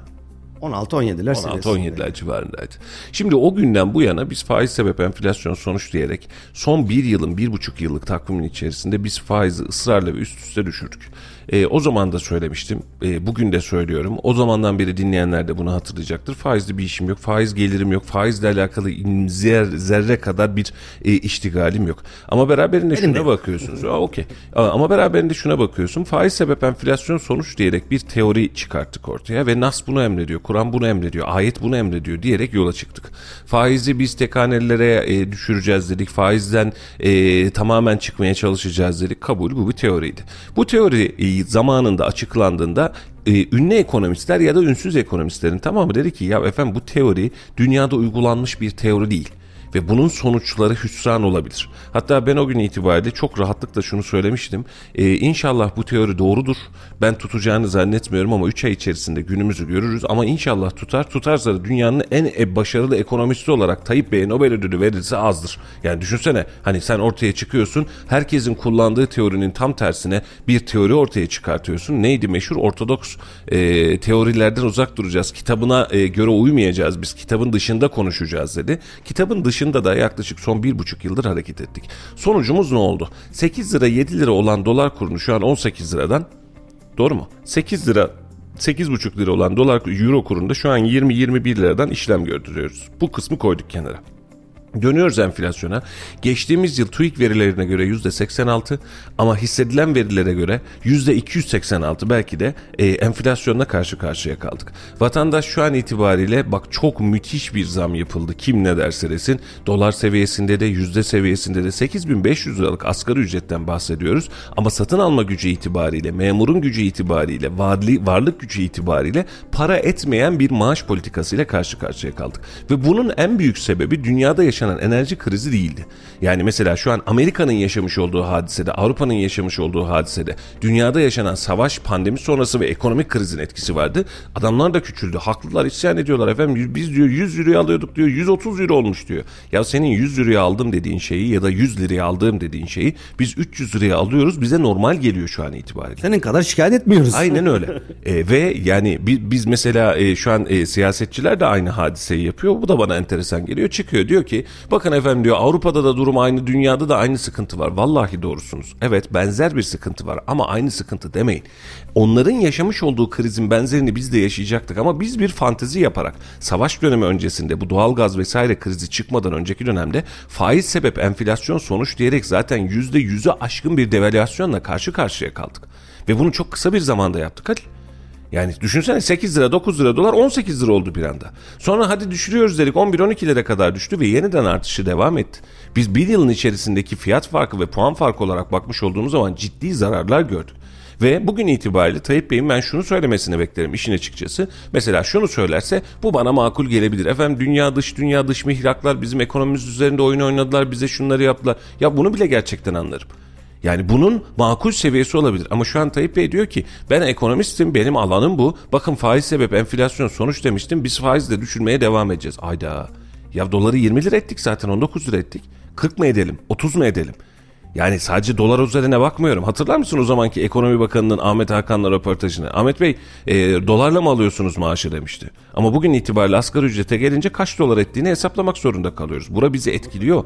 16-17'ler seviyesinde. 16-17'ler civarındaydı. Şimdi o günden bu yana biz faiz sebep enflasyon sonuç diyerek son bir yılın, bir buçuk yıllık takvimin içerisinde biz faizi ısrarla ve üst üste düşürdük. E, o zaman da söylemiştim, e, bugün de söylüyorum. O zamandan beri dinleyenler de bunu hatırlayacaktır. Faizli bir işim yok, faiz gelirim yok, faizle alakalı zer, zerre kadar bir e, iştigalim yok. Ama beraberinde Benim de şuna yok. bakıyorsunuz. Aa, okey. Aa, Ama beraberinde şuna bakıyorsun. Faiz sebep enflasyon sonuç diyerek bir teori çıkarttık ortaya ve Nas bunu emrediyor, Kur'an bunu emrediyor, ayet bunu emrediyor diyerek yola çıktık. Faizi biz tek hanelilere e, düşüreceğiz dedik. Faizden e, tamamen çıkmaya çalışacağız dedik. Kabul bu bir teoriydi. Bu teori zamanında açıklandığında e, ünlü ekonomistler ya da ünsüz ekonomistlerin tamamı dedi ki ya efendim bu teori dünyada uygulanmış bir teori değil ve bunun sonuçları hüsran olabilir. Hatta ben o gün itibariyle çok rahatlıkla şunu söylemiştim. Ee, inşallah bu teori doğrudur. Ben tutacağını zannetmiyorum ama 3 ay içerisinde günümüzü görürüz. Ama inşallah tutar. Tutarsa da dünyanın en e- başarılı ekonomisti olarak Tayyip Bey'e Nobel ödülü verilse azdır. Yani düşünsene hani sen ortaya çıkıyorsun. Herkesin kullandığı teorinin tam tersine bir teori ortaya çıkartıyorsun. Neydi meşhur? Ortodoks e, teorilerden uzak duracağız. Kitabına e, göre uymayacağız. Biz kitabın dışında konuşacağız dedi. Kitabın dışında da yaklaşık son bir buçuk yıldır hareket ettik. Sonucumuz ne oldu? 8 lira 7 lira olan dolar kurunu şu an 18 liradan doğru mu? 8 lira 8,5 lira olan dolar euro kurunda şu an 20-21 liradan işlem gördürüyoruz. Bu kısmı koyduk kenara. Dönüyoruz enflasyona. Geçtiğimiz yıl TÜİK verilerine göre %86 ama hissedilen verilere göre %286 belki de e, enflasyonla karşı karşıya kaldık. Vatandaş şu an itibariyle bak çok müthiş bir zam yapıldı. Kim ne derse desin. Dolar seviyesinde de yüzde seviyesinde de 8500 liralık asgari ücretten bahsediyoruz. Ama satın alma gücü itibariyle, memurun gücü itibariyle, varlık, varlık gücü itibariyle para etmeyen bir maaş politikasıyla karşı karşıya kaldık. Ve bunun en büyük sebebi dünyada yaşanan enerji krizi değildi. Yani mesela şu an Amerika'nın yaşamış olduğu hadisede, Avrupa'nın yaşamış olduğu hadisede, dünyada yaşanan savaş, pandemi sonrası ve ekonomik krizin etkisi vardı. Adamlar da küçüldü. Haklılar isyan ediyorlar efendim. Biz diyor 100 euroya alıyorduk diyor. 130 euro olmuş diyor. Ya senin 100 euroya aldım dediğin şeyi ya da 100 liraya aldığım dediğin şeyi biz 300 liraya alıyoruz. Bize normal geliyor şu an itibariyle. Senin kadar şikayet etmiyoruz. Aynen öyle. E, ve yani bi- biz mesela e, şu an e, siyasetçiler de aynı hadiseyi yapıyor. Bu da bana enteresan geliyor. Çıkıyor diyor ki bakın efendim diyor Avrupa'da da durum aynı dünyada da aynı sıkıntı var. Vallahi doğrusunuz. Evet benzer bir sıkıntı var ama aynı sıkıntı demeyin. Onların yaşamış olduğu krizin benzerini biz de yaşayacaktık ama biz bir fantezi yaparak savaş dönemi öncesinde bu doğalgaz vesaire krizi çıkmadan önceki dönemde faiz sebep enflasyon sonuç diyerek zaten %100'ü aşkın bir devalüasyonla karşı karşıya kaldık. Ve bunu çok kısa bir zamanda yaptık. Hadi. Yani düşünsene 8 lira 9 lira dolar 18 lira oldu bir anda. Sonra hadi düşürüyoruz dedik 11-12 lira kadar düştü ve yeniden artışı devam etti. Biz bir yılın içerisindeki fiyat farkı ve puan farkı olarak bakmış olduğumuz zaman ciddi zararlar gördük. Ve bugün itibariyle Tayyip Bey'in ben şunu söylemesini beklerim işin açıkçası. Mesela şunu söylerse bu bana makul gelebilir. Efendim dünya dış dünya dış mihraklar bizim ekonomimiz üzerinde oyun oynadılar bize şunları yaptılar. Ya bunu bile gerçekten anlarım. Yani bunun makul seviyesi olabilir. Ama şu an Tayyip Bey diyor ki ben ekonomistim benim alanım bu. Bakın faiz sebep enflasyon sonuç demiştim biz faizle düşürmeye devam edeceğiz. Ayda ya doları 20 lira ettik zaten 19 lira ettik. 40 mı edelim? 30 mu edelim? Yani sadece dolar üzerine bakmıyorum. Hatırlar mısın o zamanki Ekonomi Bakanı'nın Ahmet Hakan'la röportajını? Ahmet Bey e, dolarla mı alıyorsunuz maaşı demişti. Ama bugün itibariyle asgari ücrete gelince kaç dolar ettiğini hesaplamak zorunda kalıyoruz. Bura bizi etkiliyor.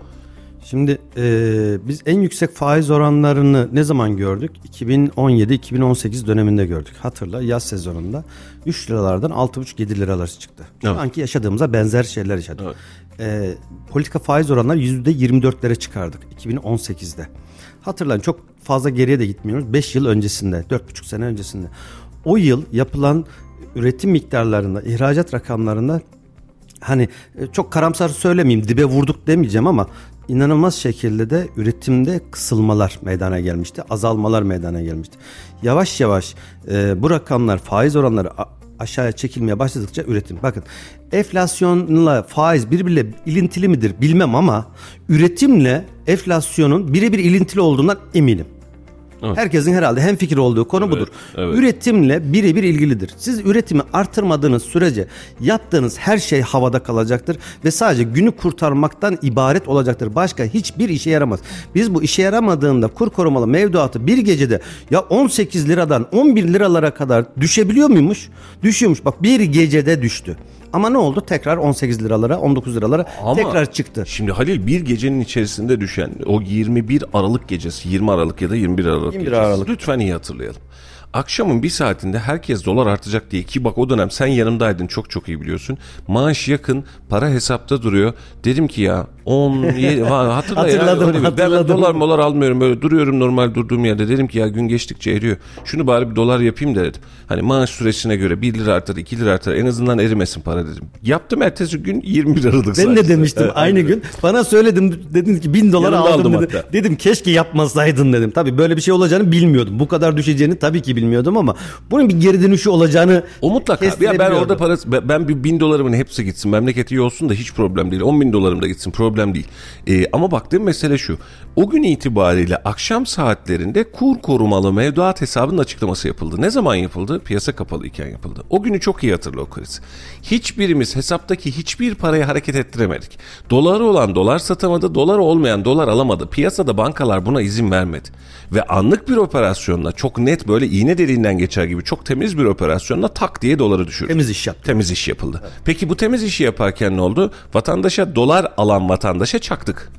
Şimdi e, biz en yüksek faiz oranlarını ne zaman gördük? 2017-2018 döneminde gördük. Hatırla yaz sezonunda 3 liralardan 6,5-7 liralar çıktı. Şu Evet. anki yaşadığımıza benzer şeyler yaşadık. Evet. E, politika faiz oranları %24'lere çıkardık 2018'de. Hatırlayın çok fazla geriye de gitmiyoruz. 5 yıl öncesinde, 4,5 sene öncesinde. O yıl yapılan üretim miktarlarında, ihracat rakamlarında hani e, çok karamsar söylemeyeyim dibe vurduk demeyeceğim ama inanılmaz şekilde de üretimde kısılmalar meydana gelmişti. Azalmalar meydana gelmişti. Yavaş yavaş e, bu rakamlar faiz oranları aşağıya çekilmeye başladıkça üretim. Bakın enflasyonla faiz birbiriyle ilintili midir bilmem ama üretimle enflasyonun birebir ilintili olduğundan eminim. Evet. Herkesin herhalde hem fikir olduğu konu budur. evet. Üretimle birebir ilgilidir. Siz üretimi artırmadığınız sürece yaptığınız her şey havada kalacaktır ve sadece günü kurtarmaktan ibaret olacaktır. Başka hiçbir işe yaramaz. Biz bu işe yaramadığında kur korumalı mevduatı bir gecede ya 18 liradan 11 liralara kadar düşebiliyor muymuş? Düşüyormuş. Bak bir gecede düştü. Ama ne oldu? Tekrar 18 liralara, 19 liralara Ama tekrar çıktı. Şimdi Halil bir gecenin içerisinde düşen o 21 Aralık gecesi 20 Aralık ya da 21 Aralık 21 gecesi. Aralık. Lütfen iyi hatırlayalım. Akşamın bir saatinde herkes dolar artacak diye ki bak o dönem sen yanımdaydın çok çok iyi biliyorsun. Maaş yakın para hesapta duruyor. Dedim ki ya 10 ye- ha, hatırla ya, Hatırladım, öyle bir- Ben- hatırladım. dolar molar almıyorum böyle duruyorum normal durduğum yerde. Dedim ki ya gün geçtikçe eriyor. Şunu bari bir dolar yapayım da dedim. Hani maaş süresine göre 1 lira artar 2 lira artar en azından erimesin para dedim. Yaptım ertesi gün 21 Aralık Ben sayesinde. de demiştim Evet, aynı gün. Bana söyledin dedin ki bin dolar Yanımda aldım, aldım dedi. hatta. Dedim keşke yapmasaydın dedim. Tabii böyle bir şey olacağını bilmiyordum. Bu kadar düşeceğini tabii ki bilmiyordum ama bunun bir geri dönüşü olacağını O mutlaka. Ya ben orada parası ben- ben bir bin dolarımın hepsi gitsin memleket iyi olsun da hiç problem değil. 10 bin dolarım da gitsin problem değil. Ee, ama baktığım mesele şu. O gün itibariyle akşam saatlerinde kur korumalı mevduat hesabının açıklaması yapıldı. Ne zaman yapıldı? Piyasa kapalı iken yapıldı. O günü çok iyi hatırla o kriz. Hiçbirimiz hesaptaki hiçbir parayı hareket ettiremedik. Doları olan dolar satamadı, dolar olmayan dolar alamadı. Piyasada bankalar buna izin vermedi. Ve anlık bir operasyonla çok net böyle iğne deliğinden geçer gibi çok temiz bir operasyonla tak diye doları düşürdü. Temiz iş yaptı. Temiz iş yapıldı. Peki bu temiz işi yaparken ne oldu? Vatandaşa dolar alan vatandaşa çaktık.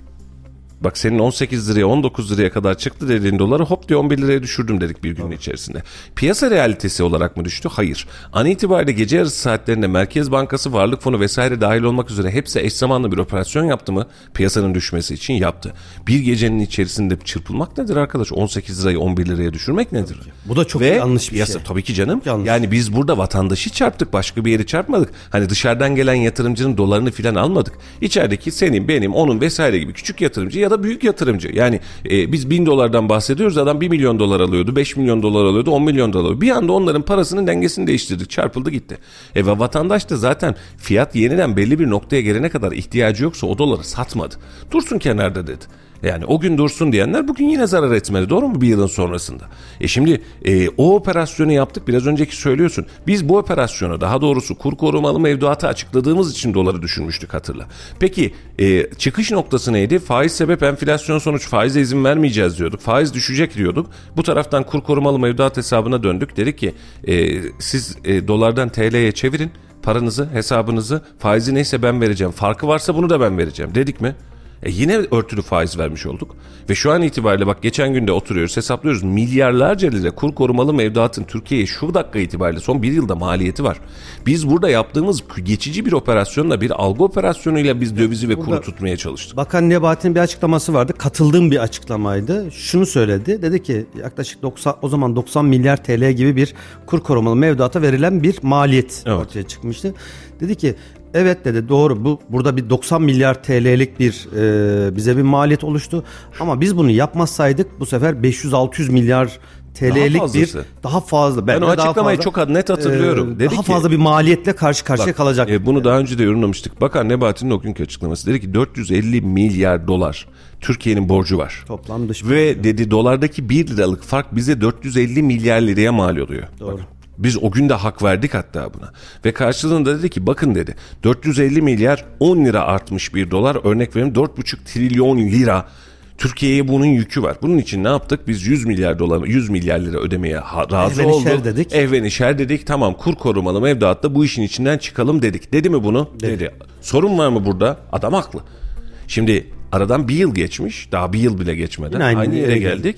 Bak senin 18 liraya 19 liraya kadar çıktı dediğin doları hop diye 11 liraya düşürdüm dedik bir gün içerisinde. Piyasa realitesi olarak mı düştü? Hayır. An itibariyle gece yarısı saatlerinde Merkez Bankası, Varlık Fonu vesaire dahil olmak üzere hepsi eş zamanlı bir operasyon yaptı mı? Piyasanın düşmesi için yaptı. Bir gecenin içerisinde çırpılmak nedir arkadaş? 18 lirayı 11 liraya düşürmek nedir? Bu da çok Ve yanlış bir piyasa, şey. Tabii ki canım. Yanlış. Yani biz burada vatandaşı çarptık. Başka bir yeri çarpmadık. Hani dışarıdan gelen yatırımcının dolarını filan almadık. İçerideki senin, benim, onun vesaire gibi küçük yatırımcı da büyük yatırımcı. Yani e, biz bin dolardan bahsediyoruz. Adam 1 milyon dolar alıyordu, 5 milyon dolar alıyordu, 10 milyon dolar alıyordu. Bir anda onların parasının dengesini değiştirdik. Çarpıldı gitti. E ve vatandaş da zaten fiyat yeniden belli bir noktaya gelene kadar ihtiyacı yoksa o doları satmadı. Dursun kenarda dedi. Yani o gün dursun diyenler bugün yine zarar etmeli. Doğru mu bir yılın sonrasında? E şimdi e, o operasyonu yaptık. Biraz önceki söylüyorsun. Biz bu operasyonu daha doğrusu kur korumalı mevduatı açıkladığımız için doları düşürmüştük hatırla. Peki e, çıkış noktası neydi? Faiz sebep enflasyon sonuç faize izin vermeyeceğiz diyorduk. Faiz düşecek diyorduk. Bu taraftan kur korumalı mevduat hesabına döndük. Dedik ki e, siz e, dolardan TL'ye çevirin paranızı, hesabınızı, faizi neyse ben vereceğim. Farkı varsa bunu da ben vereceğim. Dedik mi? E yine örtülü faiz vermiş olduk. Ve şu an itibariyle bak geçen günde oturuyoruz hesaplıyoruz. Milyarlarca lira kur korumalı mevduatın Türkiye'ye şu dakika itibariyle son bir yılda maliyeti var. Biz burada yaptığımız geçici bir operasyonla bir algı operasyonuyla biz dövizi ve kuru tutmaya çalıştık. Bakan Nebati'nin bir açıklaması vardı. Katıldığım bir açıklamaydı. Şunu söyledi. Dedi ki yaklaşık 90 o zaman 90 milyar TL gibi bir kur korumalı mevduata verilen bir maliyet Evet. ortaya çıkmıştı. Dedi ki evet dedi doğru bu burada bir 90 milyar TL'lik bir e, bize bir maliyet oluştu. Ama biz bunu yapmazsaydık bu sefer 500-600 milyar TL'lik bir fazlası. daha fazla. Ben o de daha açıklamayı fazla, çok net hatırlıyorum. e, Dedi daha ki- fazla bir maliyetle karşı karşıya Bak, kalacak. e, bunu daha önce de yorumlamıştık. Bakan Nebati'nin o günkü açıklaması dedi ki 450 milyar dolar Türkiye'nin borcu var. Toplam dış Ve dedi dolardaki 1 liralık fark bize 450 milyar liraya mal oluyor. Doğru. Bak, Biz o gün de hak verdik hatta buna. Ve karşılığında dedi ki bakın dedi 450 milyar 10 lira artmış bir dolar örnek verelim 4,5 trilyon lira Türkiye'ye bunun yükü var. Bunun için ne yaptık? Biz 100 milyar dolar 100 milyar lira ödemeye razı Ehvenişer olduk. dedik. Ehvenişer dedik. Tamam kur korumalı mevduatta bu işin içinden çıkalım dedik. Dedi mi bunu? Dedi. Sorun var mı burada? Adam haklı. Şimdi aradan bir yıl geçmiş. Daha bir yıl bile geçmeden Yine aynı, aynı yere yere geldik.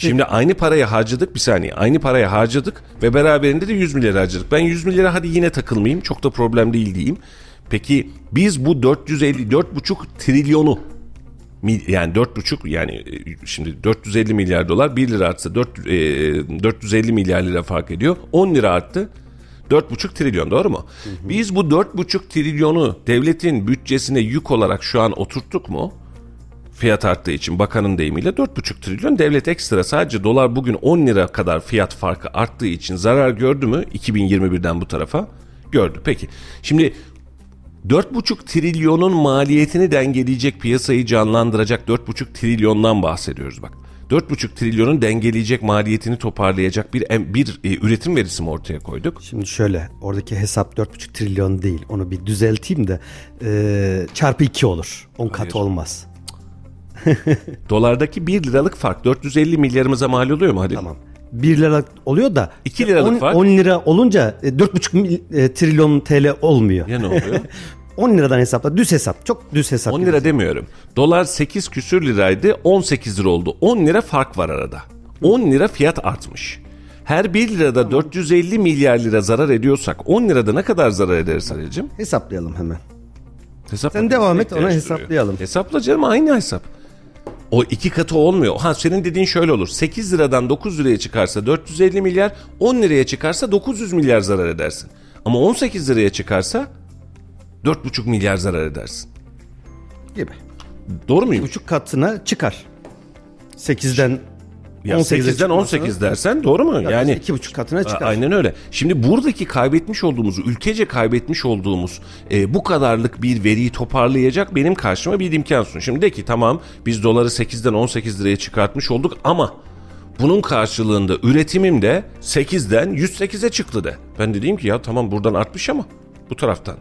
Şimdi aynı parayı harcadık bir saniye. Aynı parayı harcadık ve beraberinde de 100 milyar harcadık. Ben 100 milyara hadi yine takılmayayım. Çok da problem değil diyeyim. Peki biz bu 450 4,5 trilyonu yani 4,5 yani e, şimdi 450 milyar dolar 1 lira artsa 4, e, 450 milyar lira fark ediyor. 10 lira arttı. 4,5 trilyon doğru mu? Biz bu 4,5 trilyonu devletin bütçesine yük olarak şu an oturttuk mu? Fiyat arttığı için bakanın deyimiyle 4,5 trilyon devlet ekstra sadece dolar bugün 10 lira kadar fiyat farkı arttığı için zarar gördü mü 2021'den bu tarafa? Gördü. Peki. Şimdi 4,5 trilyonun maliyetini dengeleyecek piyasayı canlandıracak 4,5 trilyondan bahsediyoruz bak. 4,5 trilyonun dengeleyecek maliyetini toparlayacak bir bir e, üretim verisi mi ortaya koyduk? Şimdi şöyle oradaki hesap 4,5 trilyon değil. Onu bir düzelteyim de e, çarpı 2 olur. 10 kat olmaz. Dolardaki 1 liralık fark 450 milyarımıza mal oluyor mu hadi? Tamam. 1 lira oluyor da 2 liralık 10, fark. 10 lira olunca e, 4,5 mil- e, trilyon TL olmuyor. Ya ne oluyor? 10 liradan hesapla. Düz hesap. Çok düz hesap. 10 lira demiyorum. Dolar 8 küsür liraydı 18 lira oldu. 10 lira fark var arada. 10 lira fiyat artmış. Her 1 lirada 450 milyar lira zarar ediyorsak 10 lirada ne kadar zarar ederiz Halil'cim? Hesaplayalım hemen. Hesap Sen devam et, ona hesaplayalım. Hesapla canım aynı hesap. O iki katı olmuyor. Ha senin dediğin şöyle olur. 8 liradan 9 liraya çıkarsa 450 milyar, 10 liraya çıkarsa 900 milyar zarar edersin. Ama 18 liraya çıkarsa 4,5 milyar zarar edersin. Gibi. Doğru muyum? buçuk katına çıkar. 8'den Ya 18'e 8'den çıkmasına- 18 dersen doğru mu? Yani iki buçuk katına çıkar. Aynen öyle. Şimdi buradaki kaybetmiş olduğumuz, ülkece kaybetmiş olduğumuz e, bu kadarlık bir veriyi toparlayacak benim karşıma bir imkan sun. Şimdi de ki tamam biz doları 8'den 18 liraya çıkartmış olduk ama bunun karşılığında üretimim de 8'den 108'e çıktı de. Ben de diyeyim ki ya tamam buradan artmış ama bu taraftan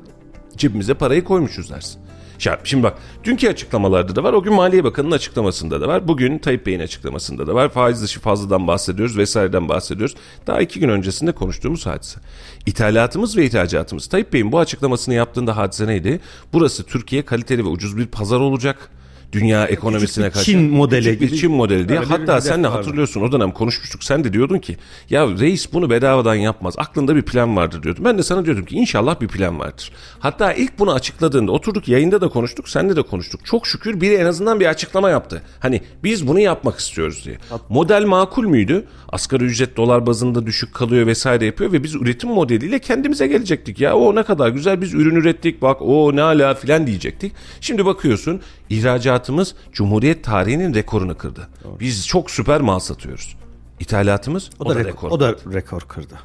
cebimize parayı koymuşuz dersin. Ya Şimdi bak dünkü açıklamalarda da var. O gün Maliye Bakanı'nın açıklamasında da var. Bugün Tayyip Bey'in açıklamasında da var. Faiz dışı fazladan bahsediyoruz vesaireden bahsediyoruz. Daha iki gün öncesinde konuştuğumuz hadise. İthalatımız ve ihracatımız. Tayyip Bey'in bu açıklamasını yaptığında hadise neydi? Burası Türkiye kaliteli ve ucuz bir pazar olacak. Dünya ekonomisine karşı. Çin modeli Küçük bir. Çin modeli diye. Öyle Hatta sen de hatırlıyorsun o dönem konuşmuştuk. Sen de diyordun ki ya reis bunu bedavadan yapmaz. Aklında bir plan vardır diyordum. Ben de sana diyordum ki inşallah bir plan vardır. Hatta ilk bunu açıkladığında oturduk yayında da konuştuk. Seninle de konuştuk. Çok şükür biri en azından bir açıklama yaptı. Hani biz bunu yapmak istiyoruz diye. Model makul müydü? Asgari ücret dolar bazında düşük kalıyor vesaire yapıyor ve biz üretim modeliyle kendimize gelecektik. Ya o ne kadar güzel biz ürün ürettik bak o ne ala filan diyecektik. Şimdi bakıyorsun ihracatımız Cumhuriyet tarihinin rekorunu kırdı. Biz çok süper mal satıyoruz. İthalatımız o da, rekor, o da rekor kırdı.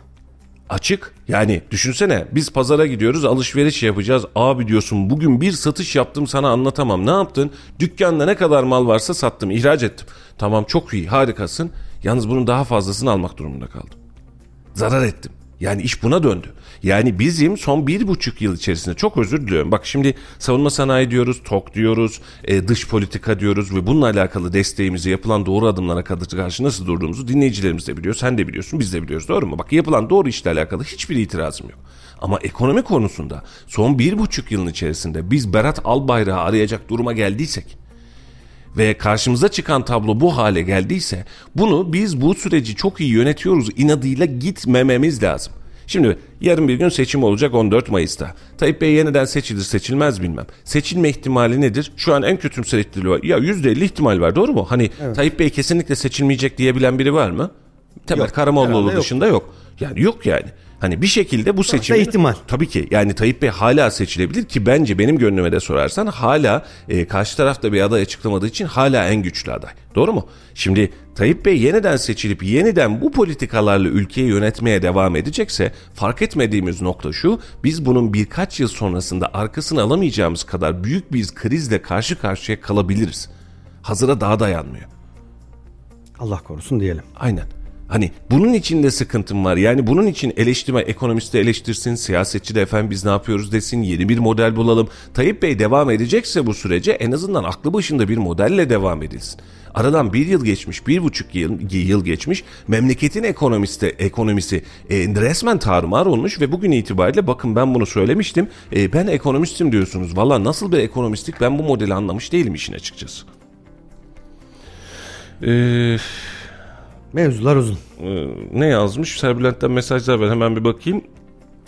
Açık. Yani düşünsene biz pazara gidiyoruz alışveriş yapacağız. Abi diyorsun bugün bir satış yaptım sana anlatamam. Ne yaptın? Dükkanda ne kadar mal varsa sattım ihraç ettim. Tamam çok iyi harikasın. Yalnız bunun daha fazlasını almak durumunda kaldım. Zarar ettim. Yani iş buna döndü. Yani bizim son bir buçuk yıl içerisinde çok özür diliyorum. Bak şimdi savunma sanayi diyoruz, TOK diyoruz, e, dış politika diyoruz ve bununla alakalı desteğimizi yapılan doğru adımlara karşı nasıl durduğumuzu dinleyicilerimiz de biliyor. Sen de biliyorsun, biz de biliyoruz. Doğru mu? Bak yapılan doğru işle alakalı hiçbir itirazım yok. Ama ekonomi konusunda son bir buçuk yılın içerisinde biz Berat Albayrak'ı arayacak duruma geldiysek ve karşımıza çıkan tablo bu hale geldiyse bunu biz bu süreci çok iyi yönetiyoruz inadıyla gitmememiz lazım. Şimdi yarın bir gün seçim olacak 14 Mayıs'ta. Tayyip Bey yeniden seçilir seçilmez bilmem. Seçilme ihtimali nedir? Şu an en kötümser ihtimali var. Ya %50 ihtimal var doğru mu? Hani Tayyip Bey kesinlikle seçilmeyecek diyebilen biri var mı? Temel Karamollaoğlu herhalde yok. dışında yok. Yani yok yani. Hani bir şekilde bu seçim ihtimal. Tabii ki yani Tayyip Bey hala seçilebilir ki bence benim gönlüme de sorarsan hala e, karşı tarafta bir aday açıklamadığı için hala en güçlü aday. Doğru mu? Şimdi Tayyip Bey yeniden seçilip yeniden bu politikalarla ülkeyi yönetmeye devam edecekse fark etmediğimiz nokta şu biz bunun birkaç yıl sonrasında arkasını alamayacağımız kadar büyük bir krizle karşı karşıya kalabiliriz. Hazıra daha dayanmıyor. Allah korusun diyelim. Aynen. Hani bunun içinde sıkıntım var. Yani bunun için eleştirme, ekonomist de eleştirsin, siyasetçi de efendim biz ne yapıyoruz desin, yeni bir model bulalım. Tayyip Bey devam edecekse bu sürece en azından aklı başında bir modelle devam edilsin. Aradan bir yıl geçmiş, bir buçuk yıl, yıl geçmiş. Memleketin ekonomisi, ekonomisi e, resmen tarumar olmuş ve bugün itibariyle bakın ben bunu söylemiştim. E, ben ekonomistim diyorsunuz. Valla nasıl bir ekonomistlik ben bu modeli anlamış değilim işin açıkçası. Eee... Mevzular uzun. Ee, ne yazmış? Serbülent'ten mesajlar var. Hemen bir bakayım.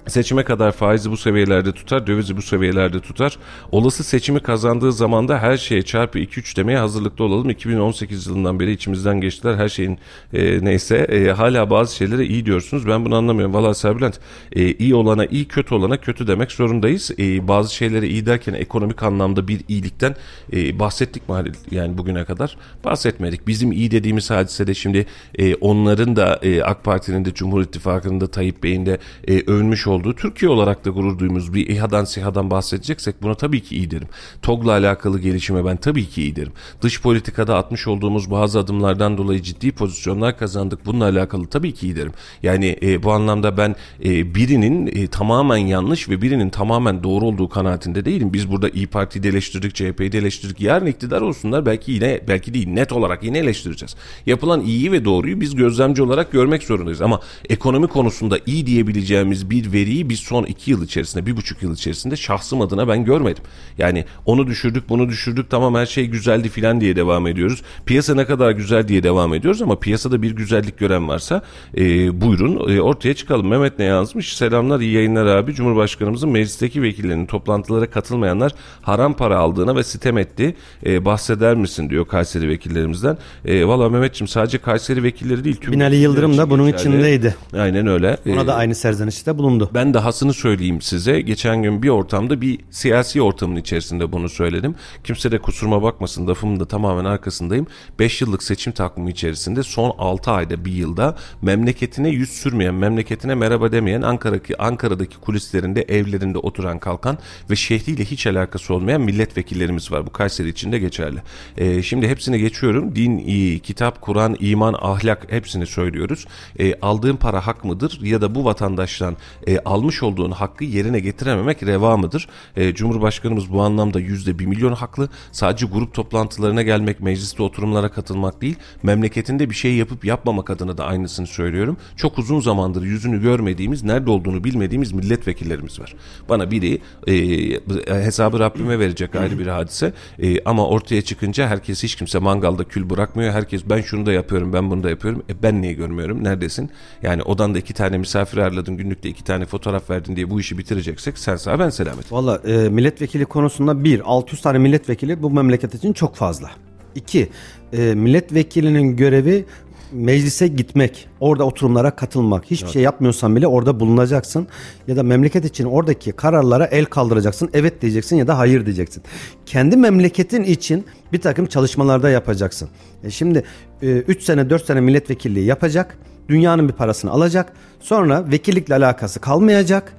Seçime kadar faizi bu seviyelerde tutar, dövizi bu seviyelerde tutar. Olası seçimi kazandığı zaman da her şeye çarpı 2-3 demeye hazırlıklı olalım. 2018 yılından beri içimizden geçtiler. Her şeyin e, neyse e, hala bazı şeylere iyi diyorsunuz. Ben bunu anlamıyorum. Valla Serbülent e, iyi olana iyi, kötü olana kötü demek zorundayız. E, bazı şeylere iyi derken ekonomik anlamda bir iyilikten e, bahsettik mi yani bugüne kadar? Bahsetmedik. Bizim iyi dediğimiz hadisede şimdi e, onların da e, AK Parti'nin de Cumhur İttifakı'nın da Tayyip Bey'in de e, övünmüş olduğu olduğu, Türkiye olarak da gurur duyduğumuz bir İHA'dan SİHA'dan bahsedeceksek buna tabii ki iyi derim. TOG'la alakalı gelişime ben tabii ki iyi derim. Dış politikada atmış olduğumuz bazı adımlardan dolayı ciddi pozisyonlar kazandık. Bununla alakalı tabii ki iyi derim. Yani e, bu anlamda ben e, birinin e, tamamen yanlış ve birinin tamamen doğru olduğu kanaatinde değilim. Biz burada İyi Parti'yi de eleştirdik, CHP'yi de eleştirdik. Yarın iktidar olsunlar belki yine belki değil net olarak yine eleştireceğiz. Yapılan iyiyi ve doğruyu biz gözlemci olarak görmek zorundayız. Ama ekonomi konusunda iyi diyebileceğimiz bir veri veriyi biz son iki yıl içerisinde, bir buçuk yıl içerisinde şahsım adına ben görmedim. Yani onu düşürdük, bunu düşürdük, tamam her şey güzeldi filan diye devam ediyoruz. Piyasa ne kadar güzel diye devam ediyoruz ama piyasada bir güzellik gören varsa e, buyurun e, ortaya çıkalım. Mehmet ne yazmış? Selamlar, iyi yayınlar abi. Cumhurbaşkanımızın meclisteki vekillerinin toplantılara katılmayanlar haram para aldığına ve sitem etti. E, bahseder misin diyor Kayseri vekillerimizden. E, Valla Mehmetçim sadece Kayseri vekilleri değil. Tüm Binali Yıldırım da bunun içindeydi. Aynen öyle. Ona da aynı serzenişte bulundu. Ben dahasını söyleyeyim size. Geçen gün bir ortamda bir siyasi ortamın içerisinde bunu söyledim. Kimse de kusuruma bakmasın lafımın da tamamen arkasındayım. 5 yıllık seçim takvimi içerisinde son 6 ayda bir yılda memleketine yüz sürmeyen, memleketine merhaba demeyen Ankara'daki Ankara'daki kulislerinde evlerinde oturan kalkan ve şehriyle hiç alakası olmayan milletvekillerimiz var. Bu Kayseri için de geçerli. Ee, şimdi hepsini geçiyorum. Din, kitap, Kur'an, iman, ahlak hepsini söylüyoruz. Ee, aldığın para hak mıdır ya da bu vatandaştan e, almış olduğun hakkı yerine getirememek reva mıdır? E, Cumhurbaşkanımız bu anlamda yüzde bir milyon haklı. Sadece grup toplantılarına gelmek, mecliste oturumlara katılmak değil, memleketinde bir şey yapıp yapmamak adına da aynısını söylüyorum. Çok uzun zamandır yüzünü görmediğimiz, nerede olduğunu bilmediğimiz milletvekillerimiz var. Bana biri e, hesabı Rabbime verecek ayrı bir hadise e, ama ortaya çıkınca herkes hiç kimse mangalda kül bırakmıyor. Herkes ben şunu da yapıyorum, ben bunu da yapıyorum. E, ben niye görmüyorum? Neredesin? Yani odanda iki tane misafir ağırladın, günlükte iki tane fotoğraf verdin diye bu işi bitireceksek sen sağ ben selamet. Valla e, milletvekili konusunda bir 600 tane milletvekili bu memleket için çok fazla. İki e, milletvekilinin görevi meclise gitmek, orada oturumlara katılmak. Hiçbir evet. şey yapmıyorsan bile orada bulunacaksın ya da memleket için oradaki kararlara el kaldıracaksın. Evet diyeceksin ya da hayır diyeceksin. Kendi memleketin için bir takım çalışmalarda yapacaksın. E şimdi 3 e, sene 4 sene milletvekilliği yapacak dünyanın bir parasını alacak. Sonra vekillikle alakası kalmayacak.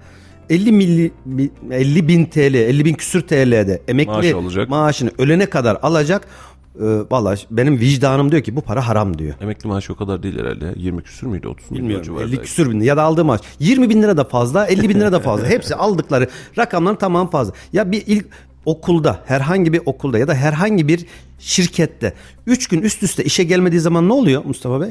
50 milli 50 bin TL, 50 bin küsür TL'de emekli Maaş maaşını ölene kadar alacak. Ee, Valla benim vicdanım diyor ki bu para haram diyor. Emekli maaşı o kadar değil herhalde. 20 küsür müydü 30 Bilmiyorum 50 küsür bin ya da aldığı maaş. 20 bin lira da fazla 50 bin lira da fazla. Hepsi aldıkları rakamların tamam fazla. Ya bir ilk okulda herhangi bir okulda ya da herhangi bir şirkette 3 gün üst üste işe gelmediği zaman ne oluyor Mustafa Bey?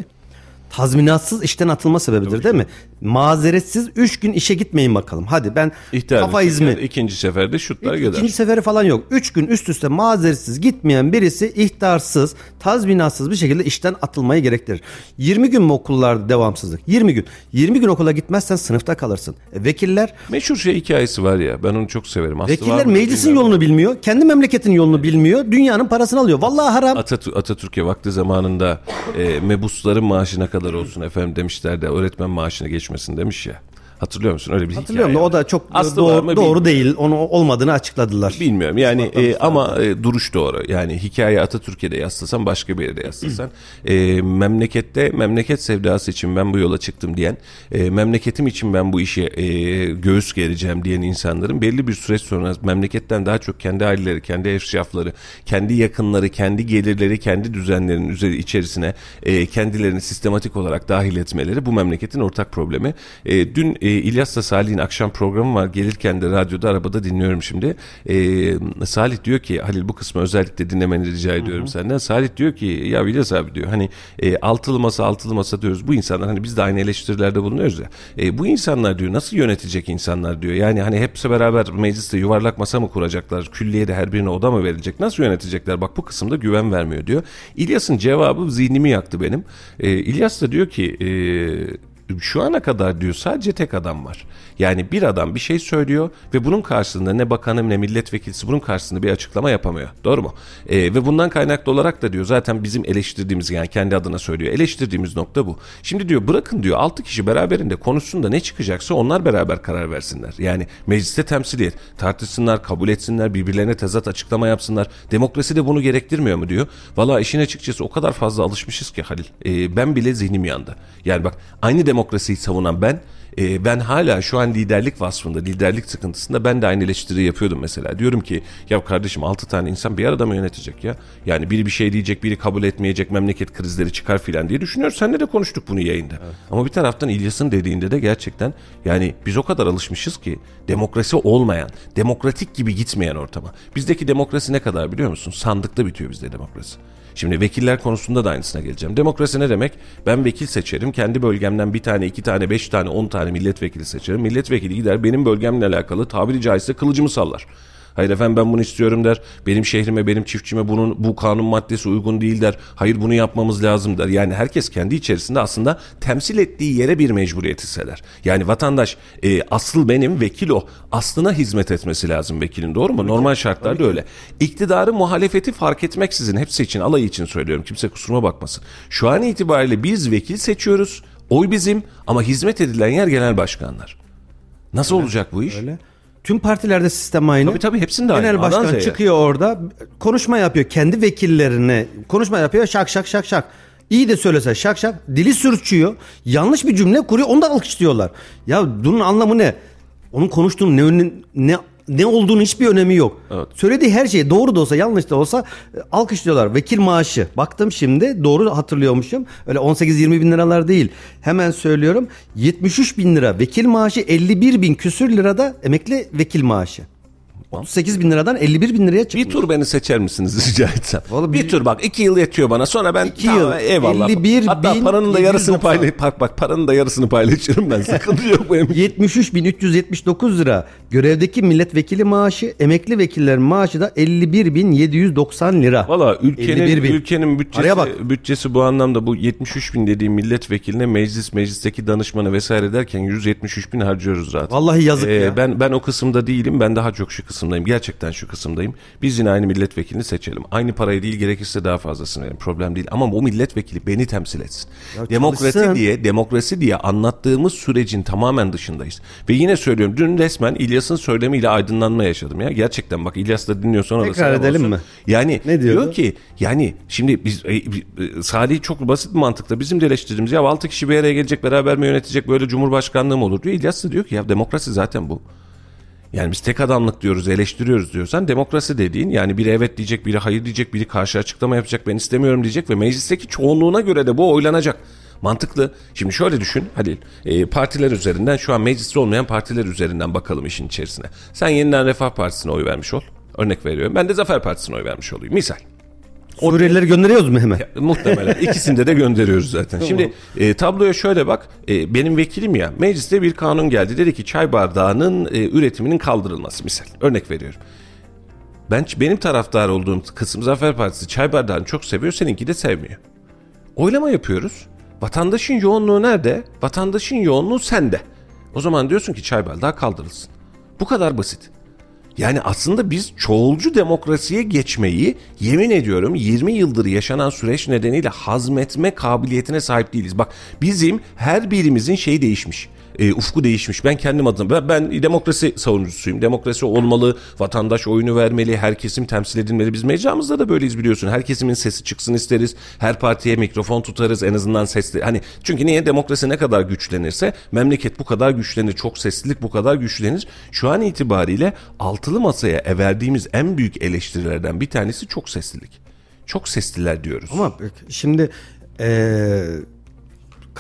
Tazminatsız işten atılma sebebidir Tabii değil mi? Mazeretsiz 3 gün işe gitmeyin bakalım. Hadi ben İhtiyar kafa izmi. ikinci seferde şutlar gider. İkinci seferi falan yok. 3 gün üst üste mazeretsiz gitmeyen birisi ihtarsız, tazminatsız bir şekilde işten atılmayı gerektirir. 20 gün mü okullarda devamsızlık? 20 gün. 20 gün okula gitmezsen sınıfta kalırsın. E, vekiller... Meşhur şey hikayesi var ya ben onu çok severim. Aslı vekiller meclisin yolunu bilmiyor. Kendi memleketin yolunu bilmiyor. Dünyanın parasını alıyor. Vallahi haram. Atatürk, Atatürk'e vakti zamanında e, mebusların maaşına kadar olsun efendim demişler de öğretmen maaşına geçmesin demiş ya. Hatırlıyor musun? Öyle bir Hatırlıyorum hikaye da o da çok Aslı doğru, doğru değil. Onu olmadığını açıkladılar. Bilmiyorum yani e, ama e, duruş doğru. Yani hikaye Atatürk'e de yaslasan başka bir yere de yaslasan. e, memlekette memleket sevdası için ben bu yola çıktım diyen, e, memleketim için ben bu işe e, göğüs gereceğim diyen insanların belli bir süreç sonra memleketten daha çok kendi aileleri, kendi eşrafları, kendi yakınları, kendi gelirleri, kendi düzenlerinin üzeri içerisine e, kendilerini sistematik olarak dahil etmeleri bu memleketin ortak problemi. E, dün e, İlyas'la Salih'in akşam programı var. Gelirken de radyoda arabada dinliyorum şimdi. E, Salih diyor ki Halil bu kısmı özellikle dinlemeni rica ediyorum senden. Salih diyor ki ya İlyas abi diyor hani e, altılı masa altılı masa diyoruz. Bu insanlar hani biz de aynı eleştirilerde bulunuyoruz ya. E, bu insanlar diyor nasıl yönetecek insanlar diyor. Yani hani hepsi beraber mecliste yuvarlak masa mı kuracaklar? Külliyede her birine oda mı verilecek? Nasıl yönetecekler? Bak bu kısımda güven vermiyor diyor. İlyas'ın cevabı zihnimi yaktı benim. E, İlyas da diyor ki e, şu ana kadar diyor sadece tek adam var. Yani bir adam bir şey söylüyor ve bunun karşısında ne bakanım ne milletvekilisi bunun karşısında bir açıklama yapamıyor. Doğru mu? Ee, ve bundan kaynaklı olarak da diyor zaten bizim eleştirdiğimiz yani kendi adına söylüyor. Eleştirdiğimiz nokta bu. Şimdi diyor bırakın diyor 6 kişi beraberinde konuşsun da ne çıkacaksa onlar beraber karar versinler. Yani mecliste temsiliyet tartışsınlar, kabul etsinler, birbirlerine tezat açıklama yapsınlar. Demokrasi de bunu gerektirmiyor mu diyor. Valla işin açıkçası o kadar fazla alışmışız ki Halil. Ee, ben bile zihnim yandı. Yani bak aynı demokrasiyi savunan ben e, ben hala şu an liderlik vasfında, liderlik sıkıntısında ben de aynı eleştiri yapıyordum mesela. Diyorum ki ya kardeşim 6 tane insan bir arada mı yönetecek ya? Yani biri bir şey diyecek, biri kabul etmeyecek, memleket krizleri çıkar filan diye düşünüyoruz. Seninle de konuştuk bunu yayında. Ama bir taraftan İlyas'ın dediğinde de gerçekten yani biz o kadar alışmışız ki demokrasi olmayan, demokratik gibi gitmeyen ortama. Bizdeki demokrasi ne kadar biliyor musun? Sandıkta bitiyor bizde demokrasi. Şimdi vekiller konusunda da aynısına geleceğim. Demokrasi ne demek? Ben vekil seçerim. Kendi bölgemden bir tane, iki tane, beş tane, on tane milletvekili seçerim. Milletvekili gider benim bölgemle alakalı tabiri caizse kılıcımı sallar. Hayır efendim ben bunu istiyorum der. Benim şehrime, benim çiftçime bunun bu kanun maddesi uygun değil der. Hayır bunu yapmamız lazım der. Yani herkes kendi içerisinde aslında temsil ettiği yere bir mecburiyet hisseder. Yani vatandaş e, asıl benim vekil o. Aslına hizmet etmesi lazım vekilin doğru mu? Normal şartlarda öyle. İktidarı muhalefeti fark etmeksizin hepsi için alayı için söylüyorum. Kimse kusuruma bakmasın. Şu an itibariyle biz vekil seçiyoruz. Oy bizim ama hizmet edilen yer genel başkanlar. Nasıl olacak bu iş? Öyle. Tüm partilerde sistem aynı. Tabii tabii hepsinde aynı. Genel A'dan başkan Z'ye. çıkıyor orada konuşma yapıyor kendi vekillerine konuşma yapıyor şak şak şak şak. İyi de söylese şak şak dili sürçüyor. Yanlış bir cümle kuruyor onu da alkışlıyorlar. Ya bunun anlamı ne? Onun konuştuğunun ne ne ne olduğunu hiçbir önemi yok. Evet. Söylediği her şey doğru da olsa yanlış da olsa e, alkışlıyorlar. Vekil maaşı. Baktım şimdi doğru hatırlıyormuşum. Öyle 18-20 bin liralar değil. Hemen söylüyorum. 73 bin lira vekil maaşı 51 bin küsür lirada emekli vekil maaşı. 38 bin liradan 51 bin liraya çıkmış. Bir tur beni seçer misiniz rica etsem? Vallahi bir bir- tur bak iki yıl yetiyor bana sonra ben İki tamam, yıl, eyvallah. 51 Hatta bin paranın da yarısını 790. paylaş bak bak paranın da yarısını paylaşırım ben sıkıntı yok benim. 73 bin 379 lira. Görevdeki milletvekili maaşı, emekli vekillerin maaşı da 51 bin 790 lira. Valla ülkenin 51 bin. ülkenin bütçesi bütçesi bu anlamda bu 73 bin dediğim milletvekiline meclis meclisteki danışmanı vesaire derken 173 bin harcıyoruz rahat. Vallahi yazık Ee, ya. Ben ben o kısımda değilim. Ben daha çok şu kısımdayım. Gerçekten şu kısımdayım. Biz yine aynı milletvekilini seçelim. Aynı parayı değil gerekirse daha fazlasını verelim. Problem değil. Ama o milletvekili beni temsil etsin. Ya demokrasi çalışsın. diye demokrasi diye anlattığımız sürecin tamamen dışındayız. Ve yine söylüyorum dün resmen İlyas'ın söylemiyle aydınlanma yaşadım ya. Gerçekten bak İlyas da dinliyorsan Tekrar edelim olsun. mi? Yani Ne diyor ki yani şimdi biz e, e, Salih çok basit bir mantıkla bizim de eleştirdiğimiz ya 6 kişi bir araya gelecek beraber mi yönetecek böyle cumhurbaşkanlığı mı olur diyor. İlyas da diyor ki ya demokrasi zaten bu. Yani biz tek adamlık diyoruz, eleştiriyoruz diyorsan demokrasi dediğin yani biri evet diyecek, biri hayır diyecek, biri karşı açıklama yapacak, ben istemiyorum diyecek ve meclisteki çoğunluğuna göre de bu oylanacak. Mantıklı. Şimdi şöyle düşün Halil. e, partiler üzerinden şu an mecliste olmayan partiler üzerinden bakalım işin içerisine. Sen yeniden Refah Partisi'ne oy vermiş ol. Örnek veriyorum. Ben de Zafer Partisi'ne oy vermiş olayım. Misal. Suriyelileri gönderiyoruz mu hemen? Muhtemelen. İkisinde de gönderiyoruz zaten. Şimdi e, tabloya şöyle bak. E, benim vekilim ya. Mecliste bir kanun geldi. Dedi ki çay bardağının e, üretiminin kaldırılması misal. Örnek veriyorum. Ben benim taraftar olduğum kısım Zafer Partisi çay bardağını çok seviyor. Seninki de sevmiyor. Oylama yapıyoruz. Vatandaşın yoğunluğu nerede? Vatandaşın yoğunluğu sende. O zaman diyorsun ki çay bardağı kaldırılsın. Bu kadar basit. Yani aslında biz çoğulcu demokrasiye geçmeyi yemin ediyorum 20 yıldır yaşanan süreç nedeniyle hazmetme kabiliyetine sahip değiliz. Bak bizim her birimizin şeyi değişmiş. E, ufku değişmiş. Ben kendim adıma ben, ben demokrasi savunucusuyum. Demokrasi olmalı, vatandaş oyunu vermeli, her kesim temsil edilmeli. Biz mecramızda da böyleyiz biliyorsun. Her kesimin sesi çıksın isteriz. Her partiye mikrofon tutarız en azından sesli. Hani çünkü niye demokrasi ne kadar güçlenirse memleket bu kadar güçlenir. Çok seslilik bu kadar güçlenir. Şu an itibariyle altılı masaya verdiğimiz en büyük eleştirilerden bir tanesi çok seslilik. Çok sesliler diyoruz. Ama şimdi eee,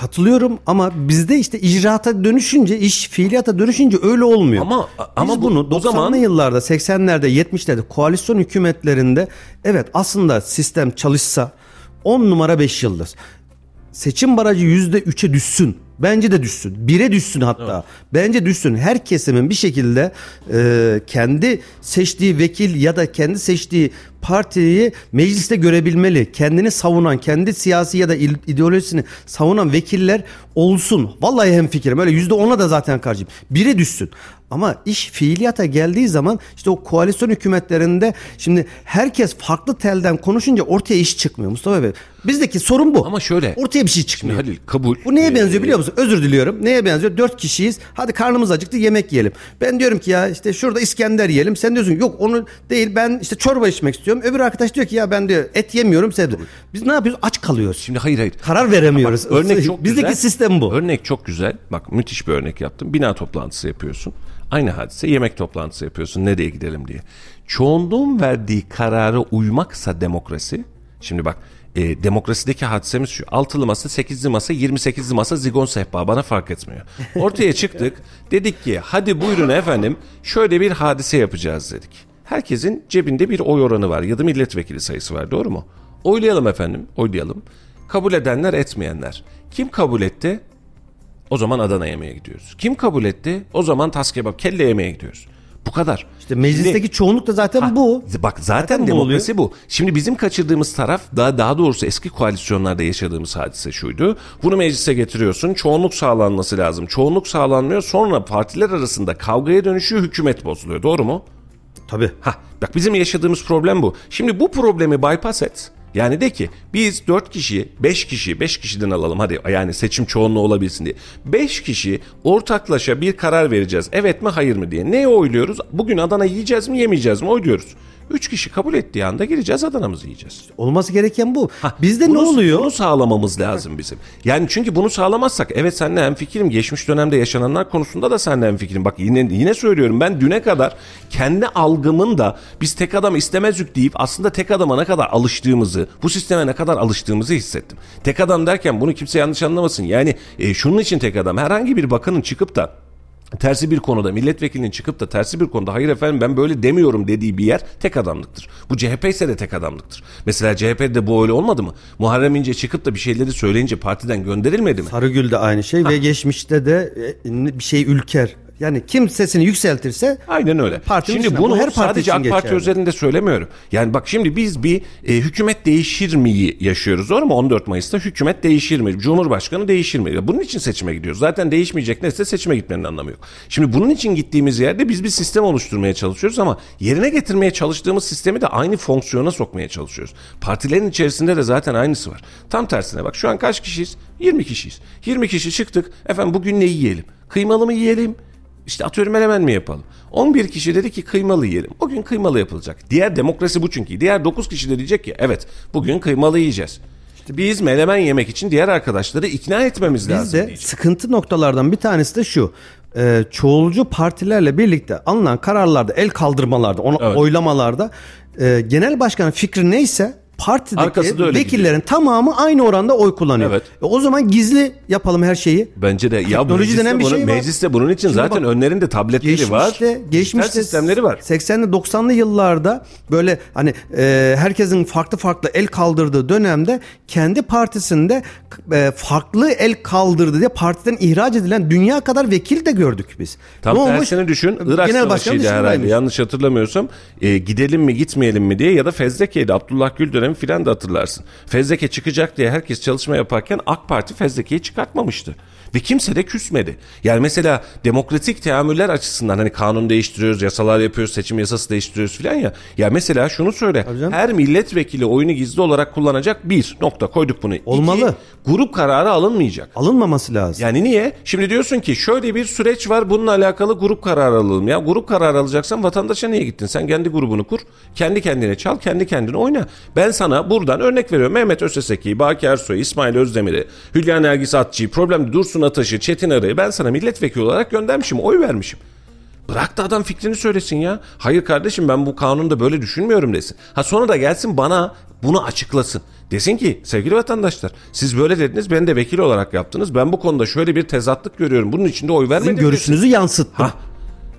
katılıyorum ama bizde işte icraata dönüşünce iş fiiliyata dönüşünce öyle olmuyor. Ama- Biz ama bu- bunu o 90'lı zaman- yıllarda 80'lerde 70'lerde koalisyon hükümetlerinde evet aslında sistem çalışsa 10 numara 5 yıldız. Seçim barajı %3'e düşsün. Bence de düşsün. 1'e düşsün hatta. Bence düşsün. Her kesimin bir şekilde e, kendi seçtiği vekil ya da kendi seçtiği partiyi mecliste görebilmeli. Kendini savunan, kendi siyasi ya da ideolojisini savunan vekiller olsun. Vallahi hem fikrim. Öyle %10'a da zaten karşıyım. 1'e düşsün. Ama iş fiiliyata geldiği zaman işte o koalisyon hükümetlerinde şimdi herkes farklı telden konuşunca ortaya iş çıkmıyor Mustafa Bey. Bizdeki sorun bu. Ama şöyle. Ortaya bir şey çıkmıyor. Halil kabul. Bu neye Ee, benziyor biliyor musun? Özür diliyorum. Neye benziyor? Dört kişiyiz. Hadi karnımız acıktı yemek yiyelim. Ben diyorum ki ya işte şurada İskender yiyelim. Sen diyorsun yok onu değil ben işte çorba içmek istiyorum. Öbür arkadaş diyor ki ya ben diyor et yemiyorum sebze. Biz ne yapıyoruz? Aç kalıyoruz. Şimdi hayır hayır. Karar veremiyoruz. Örnek çok Bizdeki güzel. sistem bu. Örnek çok güzel. Bak müthiş bir örnek yaptım. Bina toplantısı yapıyorsun. Aynı hadise yemek toplantısı yapıyorsun. Nereye gidelim diye. Çoğunluğun verdiği karara uymaksa demokrasi. Şimdi bak e, demokrasideki hadisemiz şu. Altılı masa, sekizli masa, 28'li masa zigon sehpa bana fark etmiyor. Ortaya çıktık. Dedik ki hadi buyurun efendim şöyle bir hadise yapacağız dedik. Herkesin cebinde bir oy oranı var ya da milletvekili sayısı var doğru mu? Oylayalım efendim oylayalım. Kabul edenler etmeyenler. Kim kabul etti? O zaman Adana yemeğe gidiyoruz. Kim kabul etti? O zaman tas kebap kelle yemeğe gidiyoruz. Bu kadar. İşte meclisteki Şimdi- çoğunluk da zaten Ha, bu. Bak zaten, Zaten bu demokrasi bu. Şimdi bizim kaçırdığımız taraf daha daha doğrusu eski koalisyonlarda yaşadığımız hadise şuydu. Bunu meclise getiriyorsun. Çoğunluk sağlanması lazım. Çoğunluk sağlanmıyor. Sonra partiler arasında kavgaya dönüşüyor. Hükümet bozuluyor. Doğru mu? Tabii. Ha, bak bizim yaşadığımız problem bu. Şimdi bu problemi bypass et. Yani de ki biz 4 kişi, 5 kişi, 5 kişiden alalım hadi yani seçim çoğunluğu olabilsin diye. 5 kişi ortaklaşa bir karar vereceğiz. Evet mi hayır mı diye. Neye oyluyoruz? Bugün Adana yiyeceğiz mi yemeyeceğiz mi oyluyoruz. 3 kişi kabul ettiği anda gireceğiz Adana'mızı yiyeceğiz. Olması gereken bu. Ha, Bizde ne oluyor? Bunu sağlamamız lazım bizim. Yani çünkü bunu sağlamazsak evet seninle hem fikrim geçmiş dönemde yaşananlar konusunda da seninle hem fikrim. Bak yine yine söylüyorum ben düne kadar kendi algımın da biz tek adam istemezük deyip aslında tek adama ne kadar alıştığımızı, bu sisteme ne kadar alıştığımızı hissettim. Tek adam derken bunu kimse yanlış anlamasın. Yani e, şunun için tek adam herhangi bir bakanın çıkıp da tersi bir konuda milletvekilinin çıkıp da tersi bir konuda hayır efendim ben böyle demiyorum dediği bir yer tek adamlıktır. Bu CHP ise de tek adamlıktır. Mesela CHP'de bu öyle olmadı mı? Muharrem İnce çıkıp da bir şeyleri söyleyince partiden gönderilmedi mi? Sarıgül de aynı şey ve geçmişte de e, bir şey ülker. Yani kim sesini yükseltirse Aynen öyle. Partinin şimdi bunu Bu her parti sadece AK Parti özelinde söylemiyorum. Yani bak şimdi biz bir e, hükümet değişir miyi yaşıyoruz doğru mu? 14 Mayıs'ta hükümet değişir mi? Cumhurbaşkanı değişir mi? Bunun için seçime gidiyoruz. Zaten değişmeyecek neyse seçime gitmenin anlamı yok. Şimdi bunun için gittiğimiz yerde biz bir sistem oluşturmaya çalışıyoruz ama yerine getirmeye çalıştığımız sistemi de aynı fonksiyona sokmaya çalışıyoruz. Partilerin içerisinde de zaten aynısı var. Tam tersine bak şu an kaç kişiyiz? 20 kişiyiz. 20 kişi çıktık. Efendim bugün ne yiyelim? Kıymalı mı yiyelim? İşte atıyorum menemen mi yapalım? 11 kişi dedi ki kıymalı yiyelim. O gün kıymalı yapılacak. Diğer demokrasi bu çünkü. Diğer 9 kişi de diyecek ki evet bugün kıymalı yiyeceğiz. İşte biz menemen yemek için diğer arkadaşları ikna etmemiz lazım. Bizde diyecek. sıkıntı noktalardan bir tanesi de şu. E, çoğulcu partilerle birlikte alınan kararlarda, el kaldırmalarda, ona, Evet. oylamalarda e, genel başkanın fikri neyse partideki vekillerin tamamı aynı oranda oy kullanıyor. Evet. E, o zaman gizli yapalım her şeyi. Bence de ya Teknoloji denen bir bunun, şey var. mecliste bunun için Şimdi zaten bak, önlerinde tabletleri var. Geçmişte, geçmişte dijital sistemleri var. 80'li 90'lı yıllarda böyle hani e, herkesin farklı farklı el kaldırdığı dönemde kendi partisinde e, farklı el kaldırdı diye partiden ihraç edilen dünya kadar vekil de gördük biz. Tam Ne olmuş? tersini düşün. Irak Genel Savaşı'ydı herhalde. Yanlış hatırlamıyorsam. E, gidelim mi gitmeyelim mi diye ya da fezleke'ydi. Abdullah Gül dönemi dönemi filan da hatırlarsın. Fezleke çıkacak diye herkes çalışma yaparken AK Parti fezlekeyi çıkartmamıştı. Ve kimse de küsmedi. Yani mesela demokratik teamüller açısından hani kanun değiştiriyoruz, yasalar yapıyoruz, seçim yasası değiştiriyoruz filan ya. Ya mesela şunu söyle. Her milletvekili oyunu gizli olarak kullanacak bir nokta koyduk bunu. İki, Olmalı. grup kararı alınmayacak. Alınmaması lazım. Yani niye? Şimdi diyorsun ki şöyle bir süreç var bununla alakalı grup kararı alalım. Ya grup kararı alacaksan vatandaşa niye gittin? Sen kendi grubunu kur. Kendi kendine çal, kendi kendine oyna. Ben sana buradan örnek veriyorum. Mehmet Öseseki'yi, Baki Ersoy'u, İsmail Özdemir'i, Hülya Nergis Atçı'yı, Problem Dursun Ataş'ı, Çetin Arı'yı ben sana milletvekili olarak göndermişim. Oy vermişim. Bırak da adam fikrini söylesin ya. Hayır kardeşim ben bu kanunda böyle düşünmüyorum desin. Ha sonra da gelsin bana bunu açıklasın. Desin ki sevgili vatandaşlar siz böyle dediniz beni de vekil olarak yaptınız. Ben bu konuda şöyle bir tezatlık görüyorum. Bunun için de oy vermedim. Sizin desin. görüşünüzü yansıttım. Ha.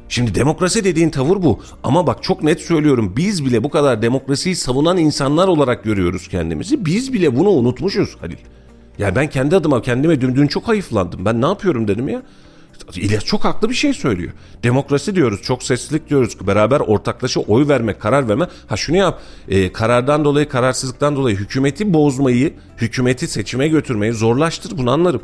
Şimdi demokrasi dediğin tavır bu. Ama bak çok net söylüyorum. Biz bile bu kadar demokrasiyi savunan insanlar olarak görüyoruz kendimizi. Biz bile bunu unutmuşuz Halil. Yani ben kendi adıma kendime dün, dün çok hayıflandım. Ben ne yapıyorum dedim ya. İlyas çok haklı bir şey söylüyor. Demokrasi diyoruz, çok seslilik diyoruz. Beraber ortaklaşa oy verme, karar verme. Ha şunu yap, e, karardan dolayı, kararsızlıktan dolayı hükümeti bozmayı, hükümeti seçime götürmeyi zorlaştır bunu anlarım.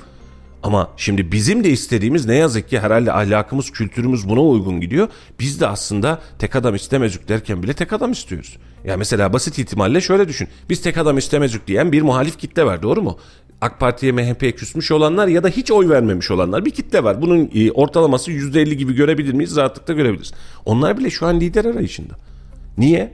Ama şimdi bizim de istediğimiz ne yazık ki herhalde ahlakımız, kültürümüz buna uygun gidiyor. Biz de aslında tek adam istemezük derken bile tek adam istiyoruz. Ya mesela basit ihtimalle şöyle düşün. Biz tek adam istemezük diyen bir muhalif kitle var doğru mu? AK Parti'ye MHP'ye küsmüş olanlar ya da hiç oy vermemiş olanlar bir kitle var. Bunun e, ortalaması %50 gibi görebilir miyiz? Rahatlıkla görebiliriz. Onlar bile şu an lider arayışında. Niye?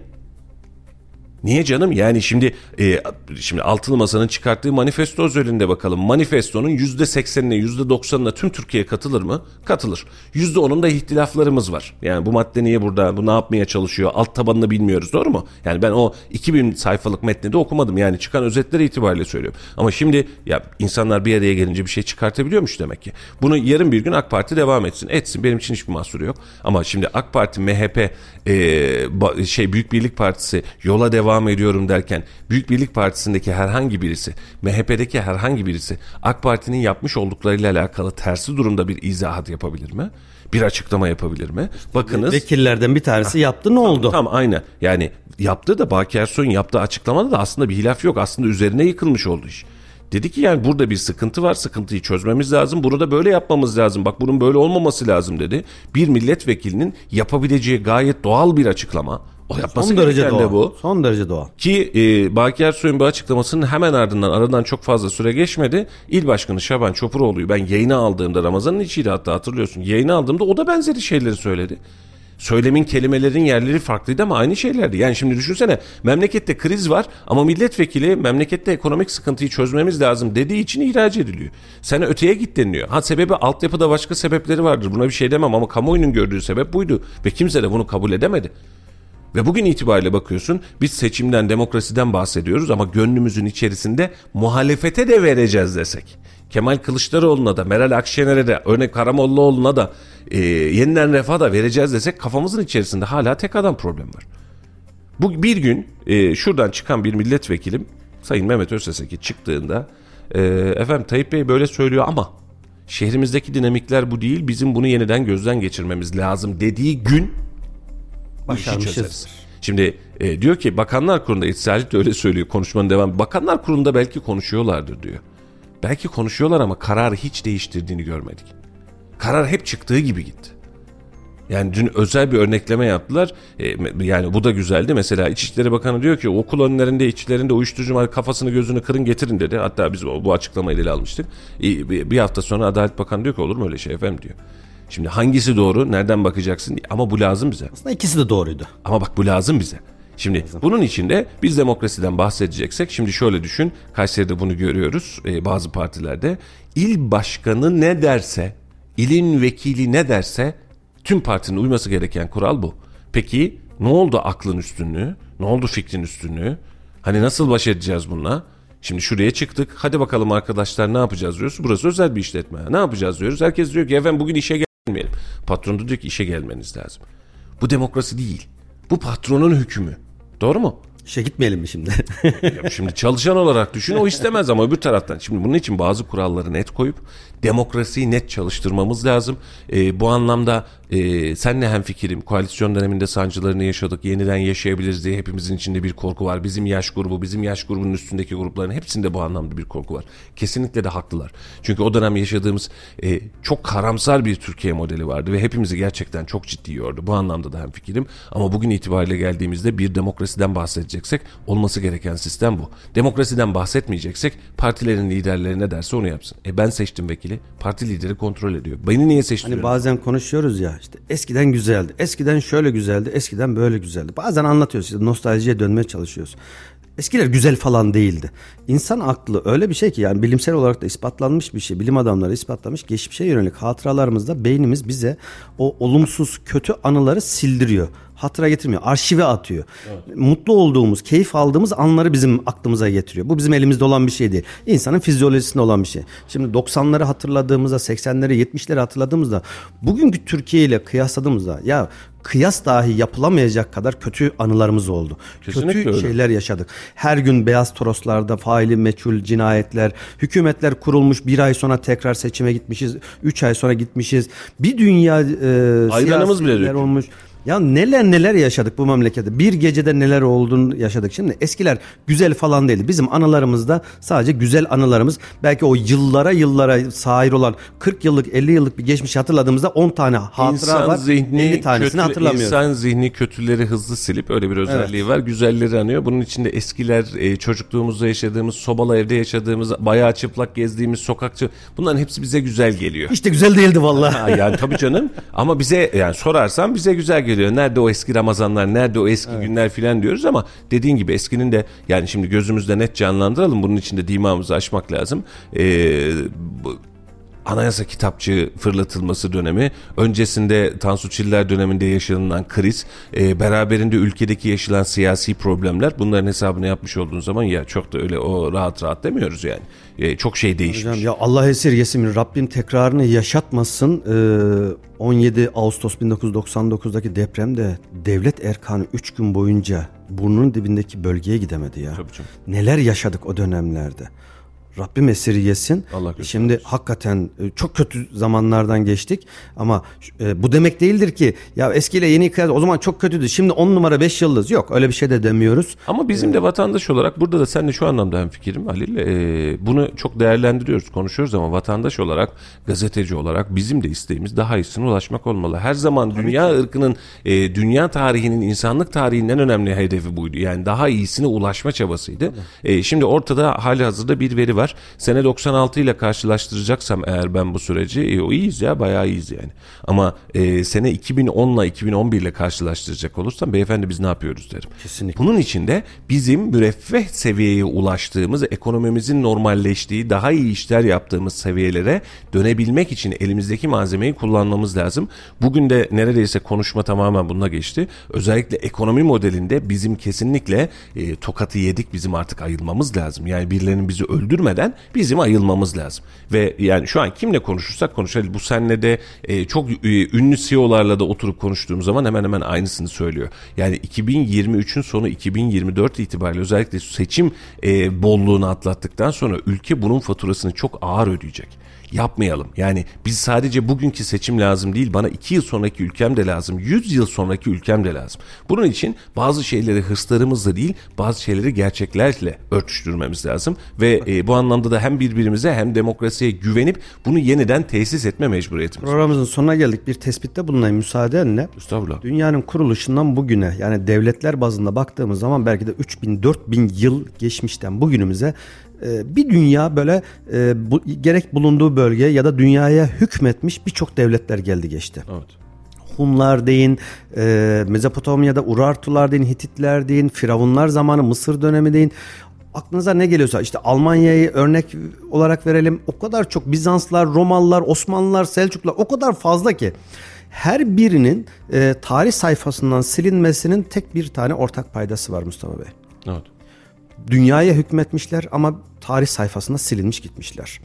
Niye canım? Yani şimdi e, şimdi altılı masanın çıkarttığı manifesto özelinde bakalım. Manifestonun yüzde seksenine yüzde doksanına tüm Türkiye katılır mı? Katılır. Yüzde onunda ihtilaflarımız var. Yani bu madde niye burada? Bu ne yapmaya çalışıyor? Alt tabanını bilmiyoruz. Doğru mu? Yani ben o 2000 sayfalık metni de okumadım. Yani çıkan özetleri itibariyle söylüyorum. Ama şimdi ya insanlar bir araya gelince bir şey çıkartabiliyormuş demek ki. Bunu yarın bir gün AK Parti devam etsin. Etsin. Benim için hiçbir mahsuru yok. Ama şimdi AK Parti, MHP, e, şey Büyük Birlik Partisi yola devam ediyorum derken Büyük Birlik Partisi'ndeki herhangi birisi, MHP'deki herhangi birisi AK Parti'nin yapmış olduklarıyla alakalı tersi durumda bir izahat yapabilir mi? Bir açıklama yapabilir mi? Bakınız Vekillerden bir tanesi yaptı ne oldu? Tam aynı. Yani yaptığı da Baki Ersoy'un yaptığı açıklamada da aslında bir hilaf yok. Aslında üzerine yıkılmış oldu iş. Dedi ki yani burada bir sıkıntı var. Sıkıntıyı çözmemiz lazım. Bunu da böyle yapmamız lazım. Bak bunun böyle olmaması lazım dedi. Bir milletvekilinin yapabileceği gayet doğal bir açıklama. O yapması Son derece gereken de doğal. bu. Son derece doğal. Ki e, Baki Ersoy'un bu açıklamasının hemen ardından aradan çok fazla süre geçmedi. İl Başkanı Şaban Çopuroğlu'yu ben yayına aldığımda Ramazan'ın içiydi hatta hatırlıyorsun. Yayına aldığımda o da benzeri şeyleri söyledi. Söylemin kelimelerin yerleri farklıydı ama aynı şeylerdi. Yani şimdi düşünsene memlekette kriz var ama milletvekili memlekette ekonomik sıkıntıyı çözmemiz lazım dediği için ihraç ediliyor. Sen öteye git deniliyor. Ha sebebi altyapıda başka sebepleri vardır buna bir şey demem ama kamuoyunun gördüğü sebep buydu. Ve kimse de bunu kabul edemedi. Ve bugün itibariyle bakıyorsun biz seçimden demokrasiden bahsediyoruz ama gönlümüzün içerisinde muhalefete de vereceğiz desek. Kemal Kılıçdaroğlu'na da Meral Akşener'e de örnek Karamollaoğlu'na da e, yeniden refah da vereceğiz desek kafamızın içerisinde hala tek adam problem var. Bu bir gün e, şuradan çıkan bir milletvekilim Sayın Mehmet Özseseki çıktığında e, efendim Tayyip Bey böyle söylüyor ama şehrimizdeki dinamikler bu değil bizim bunu yeniden gözden geçirmemiz lazım dediği gün Başarmışız. Şimdi e, diyor ki Bakanlar Kurulu'nda İsrail de öyle söylüyor konuşmanın devamı. Bakanlar Kurulu'nda belki konuşuyorlardır diyor. Belki konuşuyorlar ama kararı hiç değiştirdiğini görmedik. Karar hep çıktığı gibi gitti. Yani dün özel bir örnekleme yaptılar. E, yani bu da güzeldi. Mesela İçişleri Bakanı diyor ki okul önlerinde içlerinde uyuşturucu var kafasını gözünü kırın getirin dedi. Hatta biz bu açıklamayı ele almıştık. E, bir hafta sonra Adalet Bakanı diyor ki olur mu öyle şey efendim diyor. Şimdi hangisi doğru nereden bakacaksın ama bu lazım bize. Aslında ikisi de doğruydu. Ama bak bu lazım bize. Şimdi bunun içinde biz demokrasiden bahsedeceksek şimdi şöyle düşün. Kayseri'de bunu görüyoruz e, bazı partilerde. İl başkanı ne derse, ilin vekili ne derse tüm partinin uyması gereken kural bu. Peki ne oldu aklın üstünlüğü? Ne oldu fikrin üstünlüğü? Hani nasıl baş edeceğiz bununla? Şimdi şuraya çıktık. Hadi bakalım arkadaşlar ne yapacağız diyoruz. Burası özel bir işletme. Ne yapacağız diyoruz. Herkes diyor ki efendim bugün işe gelmeyelim. Patron da diyor ki işe gelmeniz lazım. Bu demokrasi değil. Bu patronun hükmü. Doğru mu? İşe gitmeyelim mi şimdi? Ya şimdi çalışan olarak düşün o istemez ama öbür taraftan. Şimdi bunun için bazı kuralları net koyup demokrasiyi net çalıştırmamız lazım. Ee, bu anlamda e, senle hem fikirim. Koalisyon döneminde sancılarını yaşadık. Yeniden yaşayabiliriz diye hepimizin içinde bir korku var. Bizim yaş grubu, bizim yaş grubunun üstündeki grupların hepsinde bu anlamda bir korku var. Kesinlikle de haklılar. Çünkü o dönem yaşadığımız e, çok karamsar bir Türkiye modeli vardı ve hepimizi gerçekten çok ciddi yordu. Bu anlamda da hem fikirim. Ama bugün itibariyle geldiğimizde bir demokrasiden bahsedeceksek olması gereken sistem bu. Demokrasiden bahsetmeyeceksek partilerin liderleri ne derse onu yapsın. E ben seçtim vekili. Parti lideri kontrol ediyor. Beni niye seçtiriyor? Hani bazen konuşuyoruz ya işte eskiden güzeldi. Eskiden şöyle güzeldi. Eskiden böyle güzeldi. Bazen anlatıyoruz işte nostaljiye dönmeye çalışıyoruz. Eskiler güzel falan değildi. İnsan aklı öyle bir şey ki yani bilimsel olarak da ispatlanmış bir şey. Bilim adamları ispatlamış. Geçmişe yönelik hatıralarımızda beynimiz bize o olumsuz kötü anıları sildiriyor hatıra getirmiyor. Arşive atıyor. Evet. Mutlu olduğumuz, keyif aldığımız anları bizim aklımıza getiriyor. Bu bizim elimizde olan bir şey değil. İnsanın fizyolojisinde olan bir şey. Şimdi 90'ları hatırladığımızda, 80'leri, 70'leri hatırladığımızda bugünkü Türkiye ile kıyasladığımızda ya kıyas dahi yapılamayacak kadar kötü anılarımız oldu. Kesinlikle kötü öyle. şeyler yaşadık. Her gün beyaz toroslarda faili meçhul cinayetler, hükümetler kurulmuş bir ay sonra tekrar seçime gitmişiz, üç ay sonra gitmişiz. Bir dünya e, Ayranımız bile olmuş. Ya neler neler yaşadık bu memlekette. Bir gecede neler olduğunu yaşadık. Şimdi eskiler güzel falan değildi. Bizim anılarımızda sadece güzel anılarımız. Belki o yıllara yıllara sahir olan 40 yıllık 50 yıllık bir geçmiş hatırladığımızda 10 tane hatıra insan var. Zihni 50 tanesini kötü, hatırlamıyoruz. İnsan zihni kötüleri hızlı silip öyle bir özelliği evet. var. Güzelleri anıyor. Bunun içinde eskiler e, çocukluğumuzda yaşadığımız, sobalı evde yaşadığımız, bayağı çıplak gezdiğimiz sokakçı bunların hepsi bize güzel geliyor. İşte güzel değildi vallahi. yani tabii canım. Ama bize yani sorarsan bize güzel geliyor geliyor. Nerede o eski Ramazanlar, nerede o eski evet. günler filan diyoruz ama dediğin gibi eskinin de yani şimdi gözümüzde net canlandıralım. Bunun için de dimağımızı açmak lazım. Ee, bu, anayasa kitapçı fırlatılması dönemi, öncesinde Tansu Çiller döneminde yaşanılan kriz, e, beraberinde ülkedeki yaşanan siyasi problemler bunların hesabını yapmış olduğun zaman ya çok da öyle o rahat rahat demiyoruz yani. E, çok şey değişmiş. Hocam ya Allah esirgesin Rabbim tekrarını yaşatmasın. E, 17 Ağustos 1999'daki depremde devlet erkanı 3 gün boyunca burnunun dibindeki bölgeye gidemedi ya. Tabii canım. Neler yaşadık o dönemlerde. Rabbim esirgesin. Allah Şimdi hakikaten e, çok kötü zamanlardan geçtik ama e, bu demek değildir ki ya eskiyle yeni kıyas o zaman çok kötüydü. Şimdi 10 numara 5 yıldız yok öyle bir şey de demiyoruz. Ama bizim ee, de vatandaş olarak burada da sen de şu anlamda hem fikrim Halil e, bunu çok değerlendiriyoruz konuşuyoruz ama vatandaş olarak gazeteci olarak bizim de isteğimiz daha iyisine ulaşmak olmalı. Her zaman dünya ki. ırkının e, dünya tarihinin insanlık tarihinden önemli hedefi buydu. Yani daha iyisine ulaşma çabasıydı. E, şimdi ortada hali hazırda bir veri var var. Sene 96 ile karşılaştıracaksam eğer ben bu süreci e, o iyiyiz ya bayağı iyiyiz yani. Ama e, sene 2010 ile 2011 ile karşılaştıracak olursam beyefendi biz ne yapıyoruz derim. Kesinlikle. Bunun içinde bizim müreffeh seviyeye ulaştığımız, ekonomimizin normalleştiği, daha iyi işler yaptığımız seviyelere dönebilmek için elimizdeki malzemeyi kullanmamız lazım. Bugün de neredeyse konuşma tamamen bununla geçti. Özellikle ekonomi modelinde bizim kesinlikle e, tokatı yedik bizim artık ayılmamız lazım. Yani birilerinin bizi öldürme görmeden bizim ayılmamız lazım. Ve yani şu an kimle konuşursak konuşalım. Bu senle de e, çok e, ünlü CEO'larla da oturup konuştuğum zaman hemen hemen aynısını söylüyor. Yani 2023'ün sonu 2024 itibariyle özellikle seçim e, bolluğunu atlattıktan sonra ülke bunun faturasını çok ağır ödeyecek yapmayalım. Yani biz sadece bugünkü seçim lazım değil bana iki yıl sonraki ülkem de lazım. Yüz yıl sonraki ülkem de lazım. Bunun için bazı şeyleri hırslarımızla değil bazı şeyleri gerçeklerle örtüştürmemiz lazım. Ve e, bu anlamda da hem birbirimize hem demokrasiye güvenip bunu yeniden tesis etme mecburiyetimiz Programımızın sonuna geldik. Bir tespitte bulunayım müsaadenle. Estağfurullah. Dünyanın kuruluşundan bugüne yani devletler bazında baktığımız zaman belki de 3000 4000 yıl geçmişten bugünümüze bir dünya böyle e, bu, gerek bulunduğu bölge ya da dünyaya hükmetmiş birçok devletler geldi geçti. Evet. Hunlar deyin, e, Mezopotamya'da Urartular deyin, Hititler deyin, Firavunlar zamanı Mısır dönemi deyin. Aklınıza ne geliyorsa işte Almanya'yı örnek olarak verelim. O kadar çok Bizanslar, Romalılar, Osmanlılar, Selçuklular o kadar fazla ki her birinin e, tarih sayfasından silinmesinin tek bir tane ortak paydası var Mustafa Bey. Evet dünyaya hükmetmişler ama tarih sayfasında silinmiş gitmişler.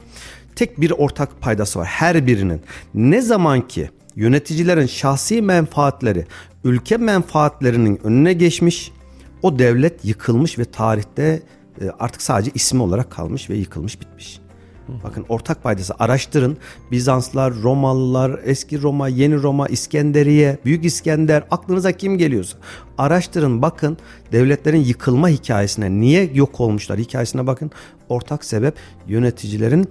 Tek bir ortak paydası var her birinin. Ne zaman ki yöneticilerin şahsi menfaatleri ülke menfaatlerinin önüne geçmiş, o devlet yıkılmış ve tarihte e, artık sadece ismi olarak kalmış ve yıkılmış bitmiş. Bakın ortak paydası araştırın. Bizanslar, Romalılar, eski Roma, yeni Roma, İskenderiye, Büyük İskender aklınıza kim geliyorsa araştırın bakın devletlerin yıkılma hikayesine niye yok olmuşlar hikayesine bakın. Ortak sebep yöneticilerin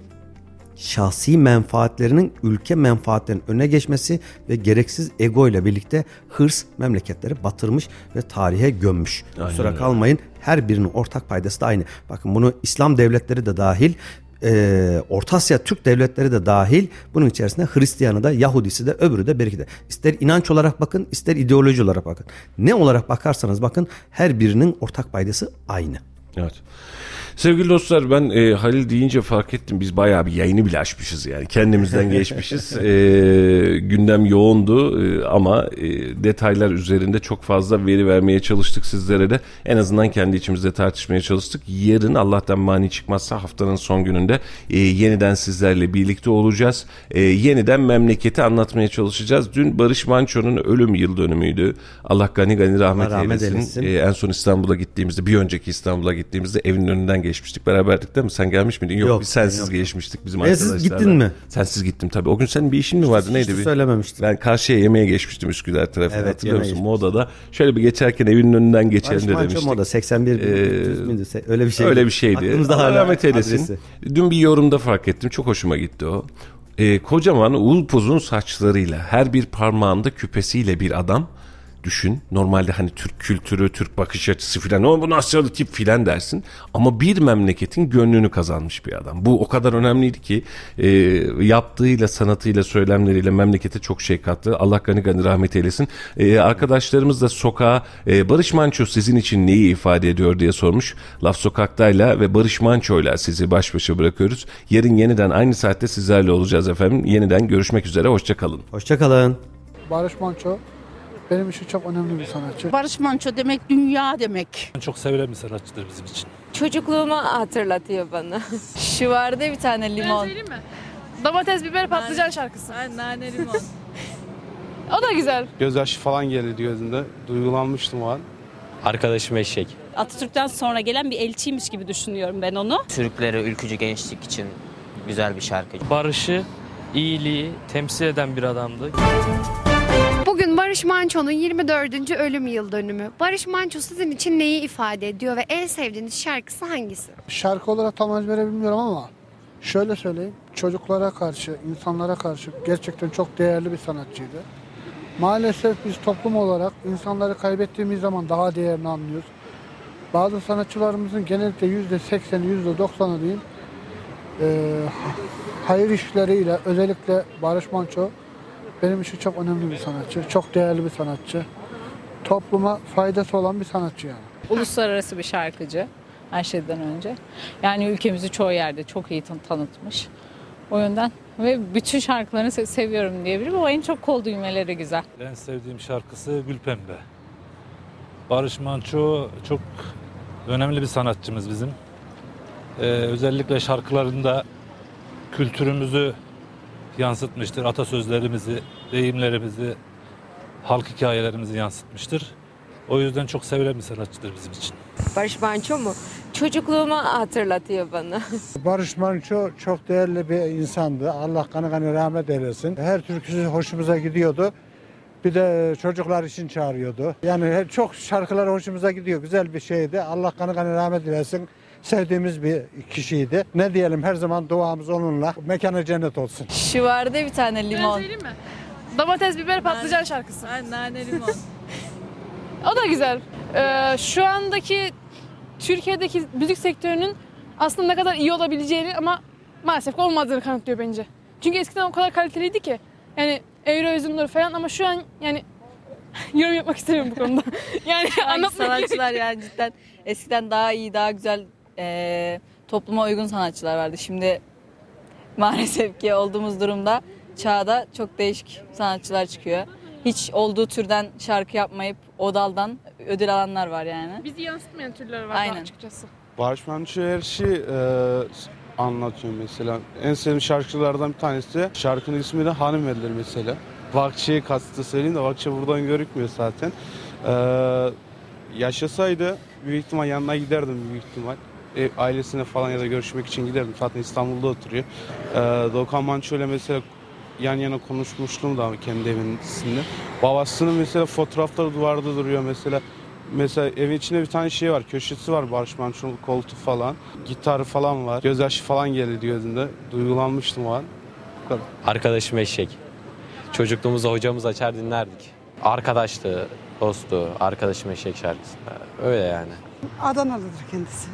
şahsi menfaatlerinin ülke menfaatlerinin öne geçmesi ve gereksiz ego ile birlikte hırs memleketleri batırmış ve tarihe gömmüş. Kusura kalmayın her birinin ortak paydası da aynı. Bakın bunu İslam devletleri de dahil e, Orta Asya Türk devletleri de dahil bunun içerisinde Hristiyanı da Yahudisi de öbürü de belki de ister inanç olarak bakın ister ideoloji olarak bakın. Ne olarak bakarsanız bakın her birinin ortak paydası aynı. Evet. Sevgili dostlar ben e, Halil deyince fark ettim biz bayağı bir yayını bile açmışız yani kendimizden geçmişiz. E, gündem yoğundu e, ama e, detaylar üzerinde çok fazla veri vermeye çalıştık sizlere de. En azından kendi içimizde tartışmaya çalıştık. Yarın Allah'tan mani çıkmazsa haftanın son gününde e, yeniden sizlerle birlikte olacağız. E, yeniden memleketi anlatmaya çalışacağız. Dün Barış Manço'nun ölüm yıl dönümüydü. Allah gani gani rahmet, Allah rahmet eylesin. eylesin. E, en son İstanbul'a gittiğimizde bir önceki İstanbul'a gittiğimizde evin önünden geçmiştik. Beraberdik değil mi? Sen gelmiş miydin? Yok, Yok, biz sensiz yok. geçmiştik bizim E, siz arkadaşlarla. gittin mi? Sensiz gittim tabii. O gün senin bir işin mi vardı? Neydi? Hiç bir? söylememiştim. Ben karşıya yemeğe geçmiştim Üsküdar tarafına. Evet, Hatırlıyor musun? Moda'da. Şöyle bir geçerken evinin önünden geçelim de demiştik. moda 81 Ee? Öyle bir şey. Öyle bir şeydi. Aklımızda hala rahmet eylesin. adresi. Dün bir yorumda fark ettim. Çok hoşuma gitti o. Ee, kocaman ulpuzun saçlarıyla her bir parmağında küpesiyle bir adam düşün. Normalde hani Türk kültürü, Türk bakış açısı filan o bu nasıl tip filan dersin. Ama bir memleketin gönlünü kazanmış bir adam. Bu o kadar önemliydi ki e, yaptığıyla, sanatıyla, söylemleriyle memlekete çok şey kattı. Allah gani gani rahmet eylesin. E, arkadaşlarımız da sokağa e, Barış Manço sizin için neyi ifade ediyor diye sormuş. Laf Sokakta'yla ve Barış Manço'yla sizi baş başa bırakıyoruz. Yarın yeniden aynı saatte sizlerle olacağız efendim. Yeniden görüşmek üzere. Hoşçakalın. Hoşçakalın. Barış Manço benim için çok önemli bir sanatçı. Barış Manço demek dünya demek. Çok sevilen bir sanatçıdır bizim için. Çocukluğumu hatırlatıyor bana. Şu vardı bir tane limon. Söyleyeyim mi? Domates, biber, patlıcan şarkısı. nane limon. O da güzel. Gözyaşı falan geldi gözünde. Duygulanmıştım o an. Arkadaşım eşek. Atatürk'ten sonra gelen bir elçiymiş gibi düşünüyorum ben onu. Türklere ülkücü gençlik için güzel bir şarkı. Barışı, iyiliği temsil eden bir adamdı. Bugün Barış Manço'nun 24. ölüm yıl dönümü. Barış Manço sizin için neyi ifade ediyor ve en sevdiğiniz şarkısı hangisi? Şarkı olarak tam ezbere bilmiyorum ama şöyle söyleyeyim. Çocuklara karşı, insanlara karşı gerçekten çok değerli bir sanatçıydı. Maalesef biz toplum olarak insanları kaybettiğimiz zaman daha değerini anlıyoruz. Bazı sanatçılarımızın genellikle yüzde sekseni, yüzde doksanı diyeyim eee, hayır işleriyle özellikle Barış Manço benim için çok önemli bir sanatçı. Çok değerli bir sanatçı. Topluma faydası olan bir sanatçı yani. Uluslararası bir şarkıcı her şeyden önce. Yani ülkemizi çoğu yerde çok iyi tan- tanıtmış. O yönden ve bütün şarkılarını se- seviyorum diyebilirim. O en çok kol düğmeleri güzel. En sevdiğim şarkısı Gülpembe. Barış Manço çok önemli bir sanatçımız bizim. Ee, özellikle şarkılarında kültürümüzü yansıtmıştır. Atasözlerimizi, deyimlerimizi, halk hikayelerimizi yansıtmıştır. O yüzden çok sevilen bir sanatçıdır bizim için. Barış Manço mu? Çocukluğumu hatırlatıyor bana. Barış Manço çok değerli bir insandı. Allah kanı kanı rahmet eylesin. Her türküsü hoşumuza gidiyordu. Bir de çocuklar için çağırıyordu. Yani çok şarkılar hoşumuza gidiyor. Güzel bir şeydi. Allah kanı kanı rahmet eylesin. Sevdiğimiz bir kişiydi. Ne diyelim her zaman duamız onunla. Mekanı cennet olsun. Şu vardı bir tane limon. Söyleyeyim mi? Domates, biber, patlıcan şarkısı. nane limon. O da güzel. Ee, şu andaki Türkiye'deki müzik sektörünün aslında ne kadar iyi olabileceğini ama maalesef olmadığını kanıtlıyor bence. Çünkü eskiden o kadar kaliteliydi ki. Yani Eurovision'ları falan ama şu an yani yorum yapmak istemiyorum bu konuda. yani anlatmak sanatçılar yani cidden eskiden daha iyi, daha güzel eee, topluma uygun sanatçılar vardı. Şimdi maalesef ki olduğumuz durumda çağda çok değişik sanatçılar çıkıyor. Hiç olduğu türden şarkı yapmayıp o daldan ödül alanlar var yani. Bizi yansıtmayan türleri var Aynen. açıkçası. Barış Manço her şeyi e, anlatıyor mesela. En sevdiğim şarkılardan bir tanesi. Şarkının ismi de Hanım Eller mesela. Vakçı'yı kastı söyleyeyim de Vakçı buradan görükmüyor zaten. E, yaşasaydı büyük ihtimal yanına giderdim büyük ihtimal. E, ailesine falan ya da görüşmek için giderdim. Zaten İstanbul'da oturuyor. Ee, Doğukan Manço ile mesela yan yana konuşmuştum da kendi evinde. Babasının mesela fotoğrafları duvarda duruyor mesela. Mesela evin içinde bir tane şey var, köşesi var Barış Manço'nun koltuğu falan. Gitarı falan var. Gözyaşı falan geldi gözünde. Duygulanmıştım o an. Bu kadar. Arkadaşım eşek. Çocukluğumuzda hocamız açar dinlerdik. Arkadaştı, dostu, arkadaşım eşek şarkısı. Öyle yani. Adanalıdır kendisi.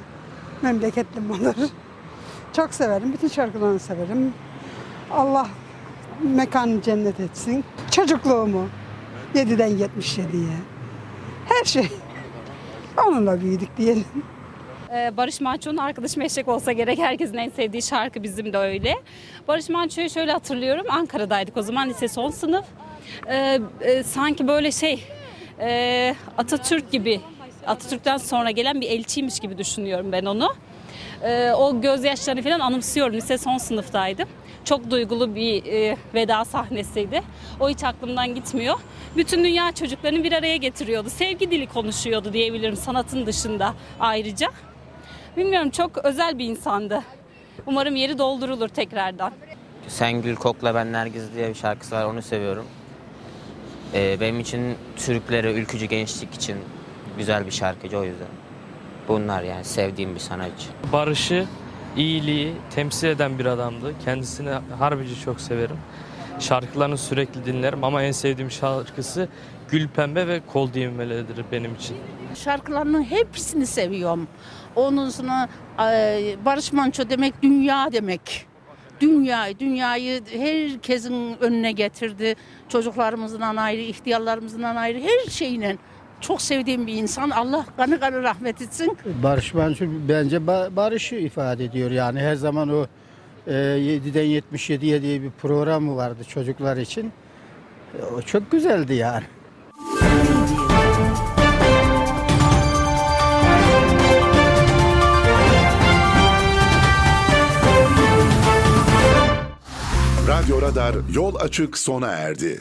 Memleketlim olur. Çok severim. Bütün şarkılarını severim. Allah mekanı cennet etsin. Çocukluğumu 7'den 77'ye. Her şey. Onunla büyüdük diyelim. Ee, Barış Manço'nun arkadaşım eşek olsa gerek. Herkesin en sevdiği şarkı bizim de öyle. Barış Manço'yu şöyle hatırlıyorum. Ankara'daydık o zaman lise son sınıf. Ee, e, sanki böyle şey e, Atatürk gibi Atatürk'ten sonra gelen bir elçiymiş gibi düşünüyorum ben onu. Ee, o gözyaşlarını falan anımsıyorum. Lise son sınıftaydım. Çok duygulu bir e, veda sahnesiydi. O hiç aklımdan gitmiyor. Bütün dünya çocuklarını bir araya getiriyordu. Sevgi dili konuşuyordu diyebilirim sanatın dışında ayrıca. Bilmiyorum çok özel bir insandı. Umarım yeri doldurulur tekrardan. Sen Gül Kokla Ben Nergiz diye bir şarkısı var onu seviyorum. Ee, benim için Türklere, ülkücü gençlik için güzel bir şarkıcı o yüzden. Bunlar yani sevdiğim bir sanatçı. Barışı, iyiliği temsil eden bir adamdı. Kendisini harbici çok severim. Şarkılarını sürekli dinlerim ama en sevdiğim şarkısı Gül Pembe ve Kol Düğmeleridir benim için. Şarkılarının hepsini seviyorum. Onun sonra e, Barış Manço demek dünya demek. Dünya, dünyayı herkesin önüne getirdi. Çocuklarımızdan ayrı, ihtiyarlarımızdan ayrı her şeyle. Çok sevdiğim bir insan. Allah kanı kanı rahmet etsin. Barış Manço bence ba- barışı ifade ediyor yani her zaman o e, 7'den 77'ye diye bir programı vardı çocuklar için. E, O çok güzeldi yani. Radyo Radar yol açık sona erdi.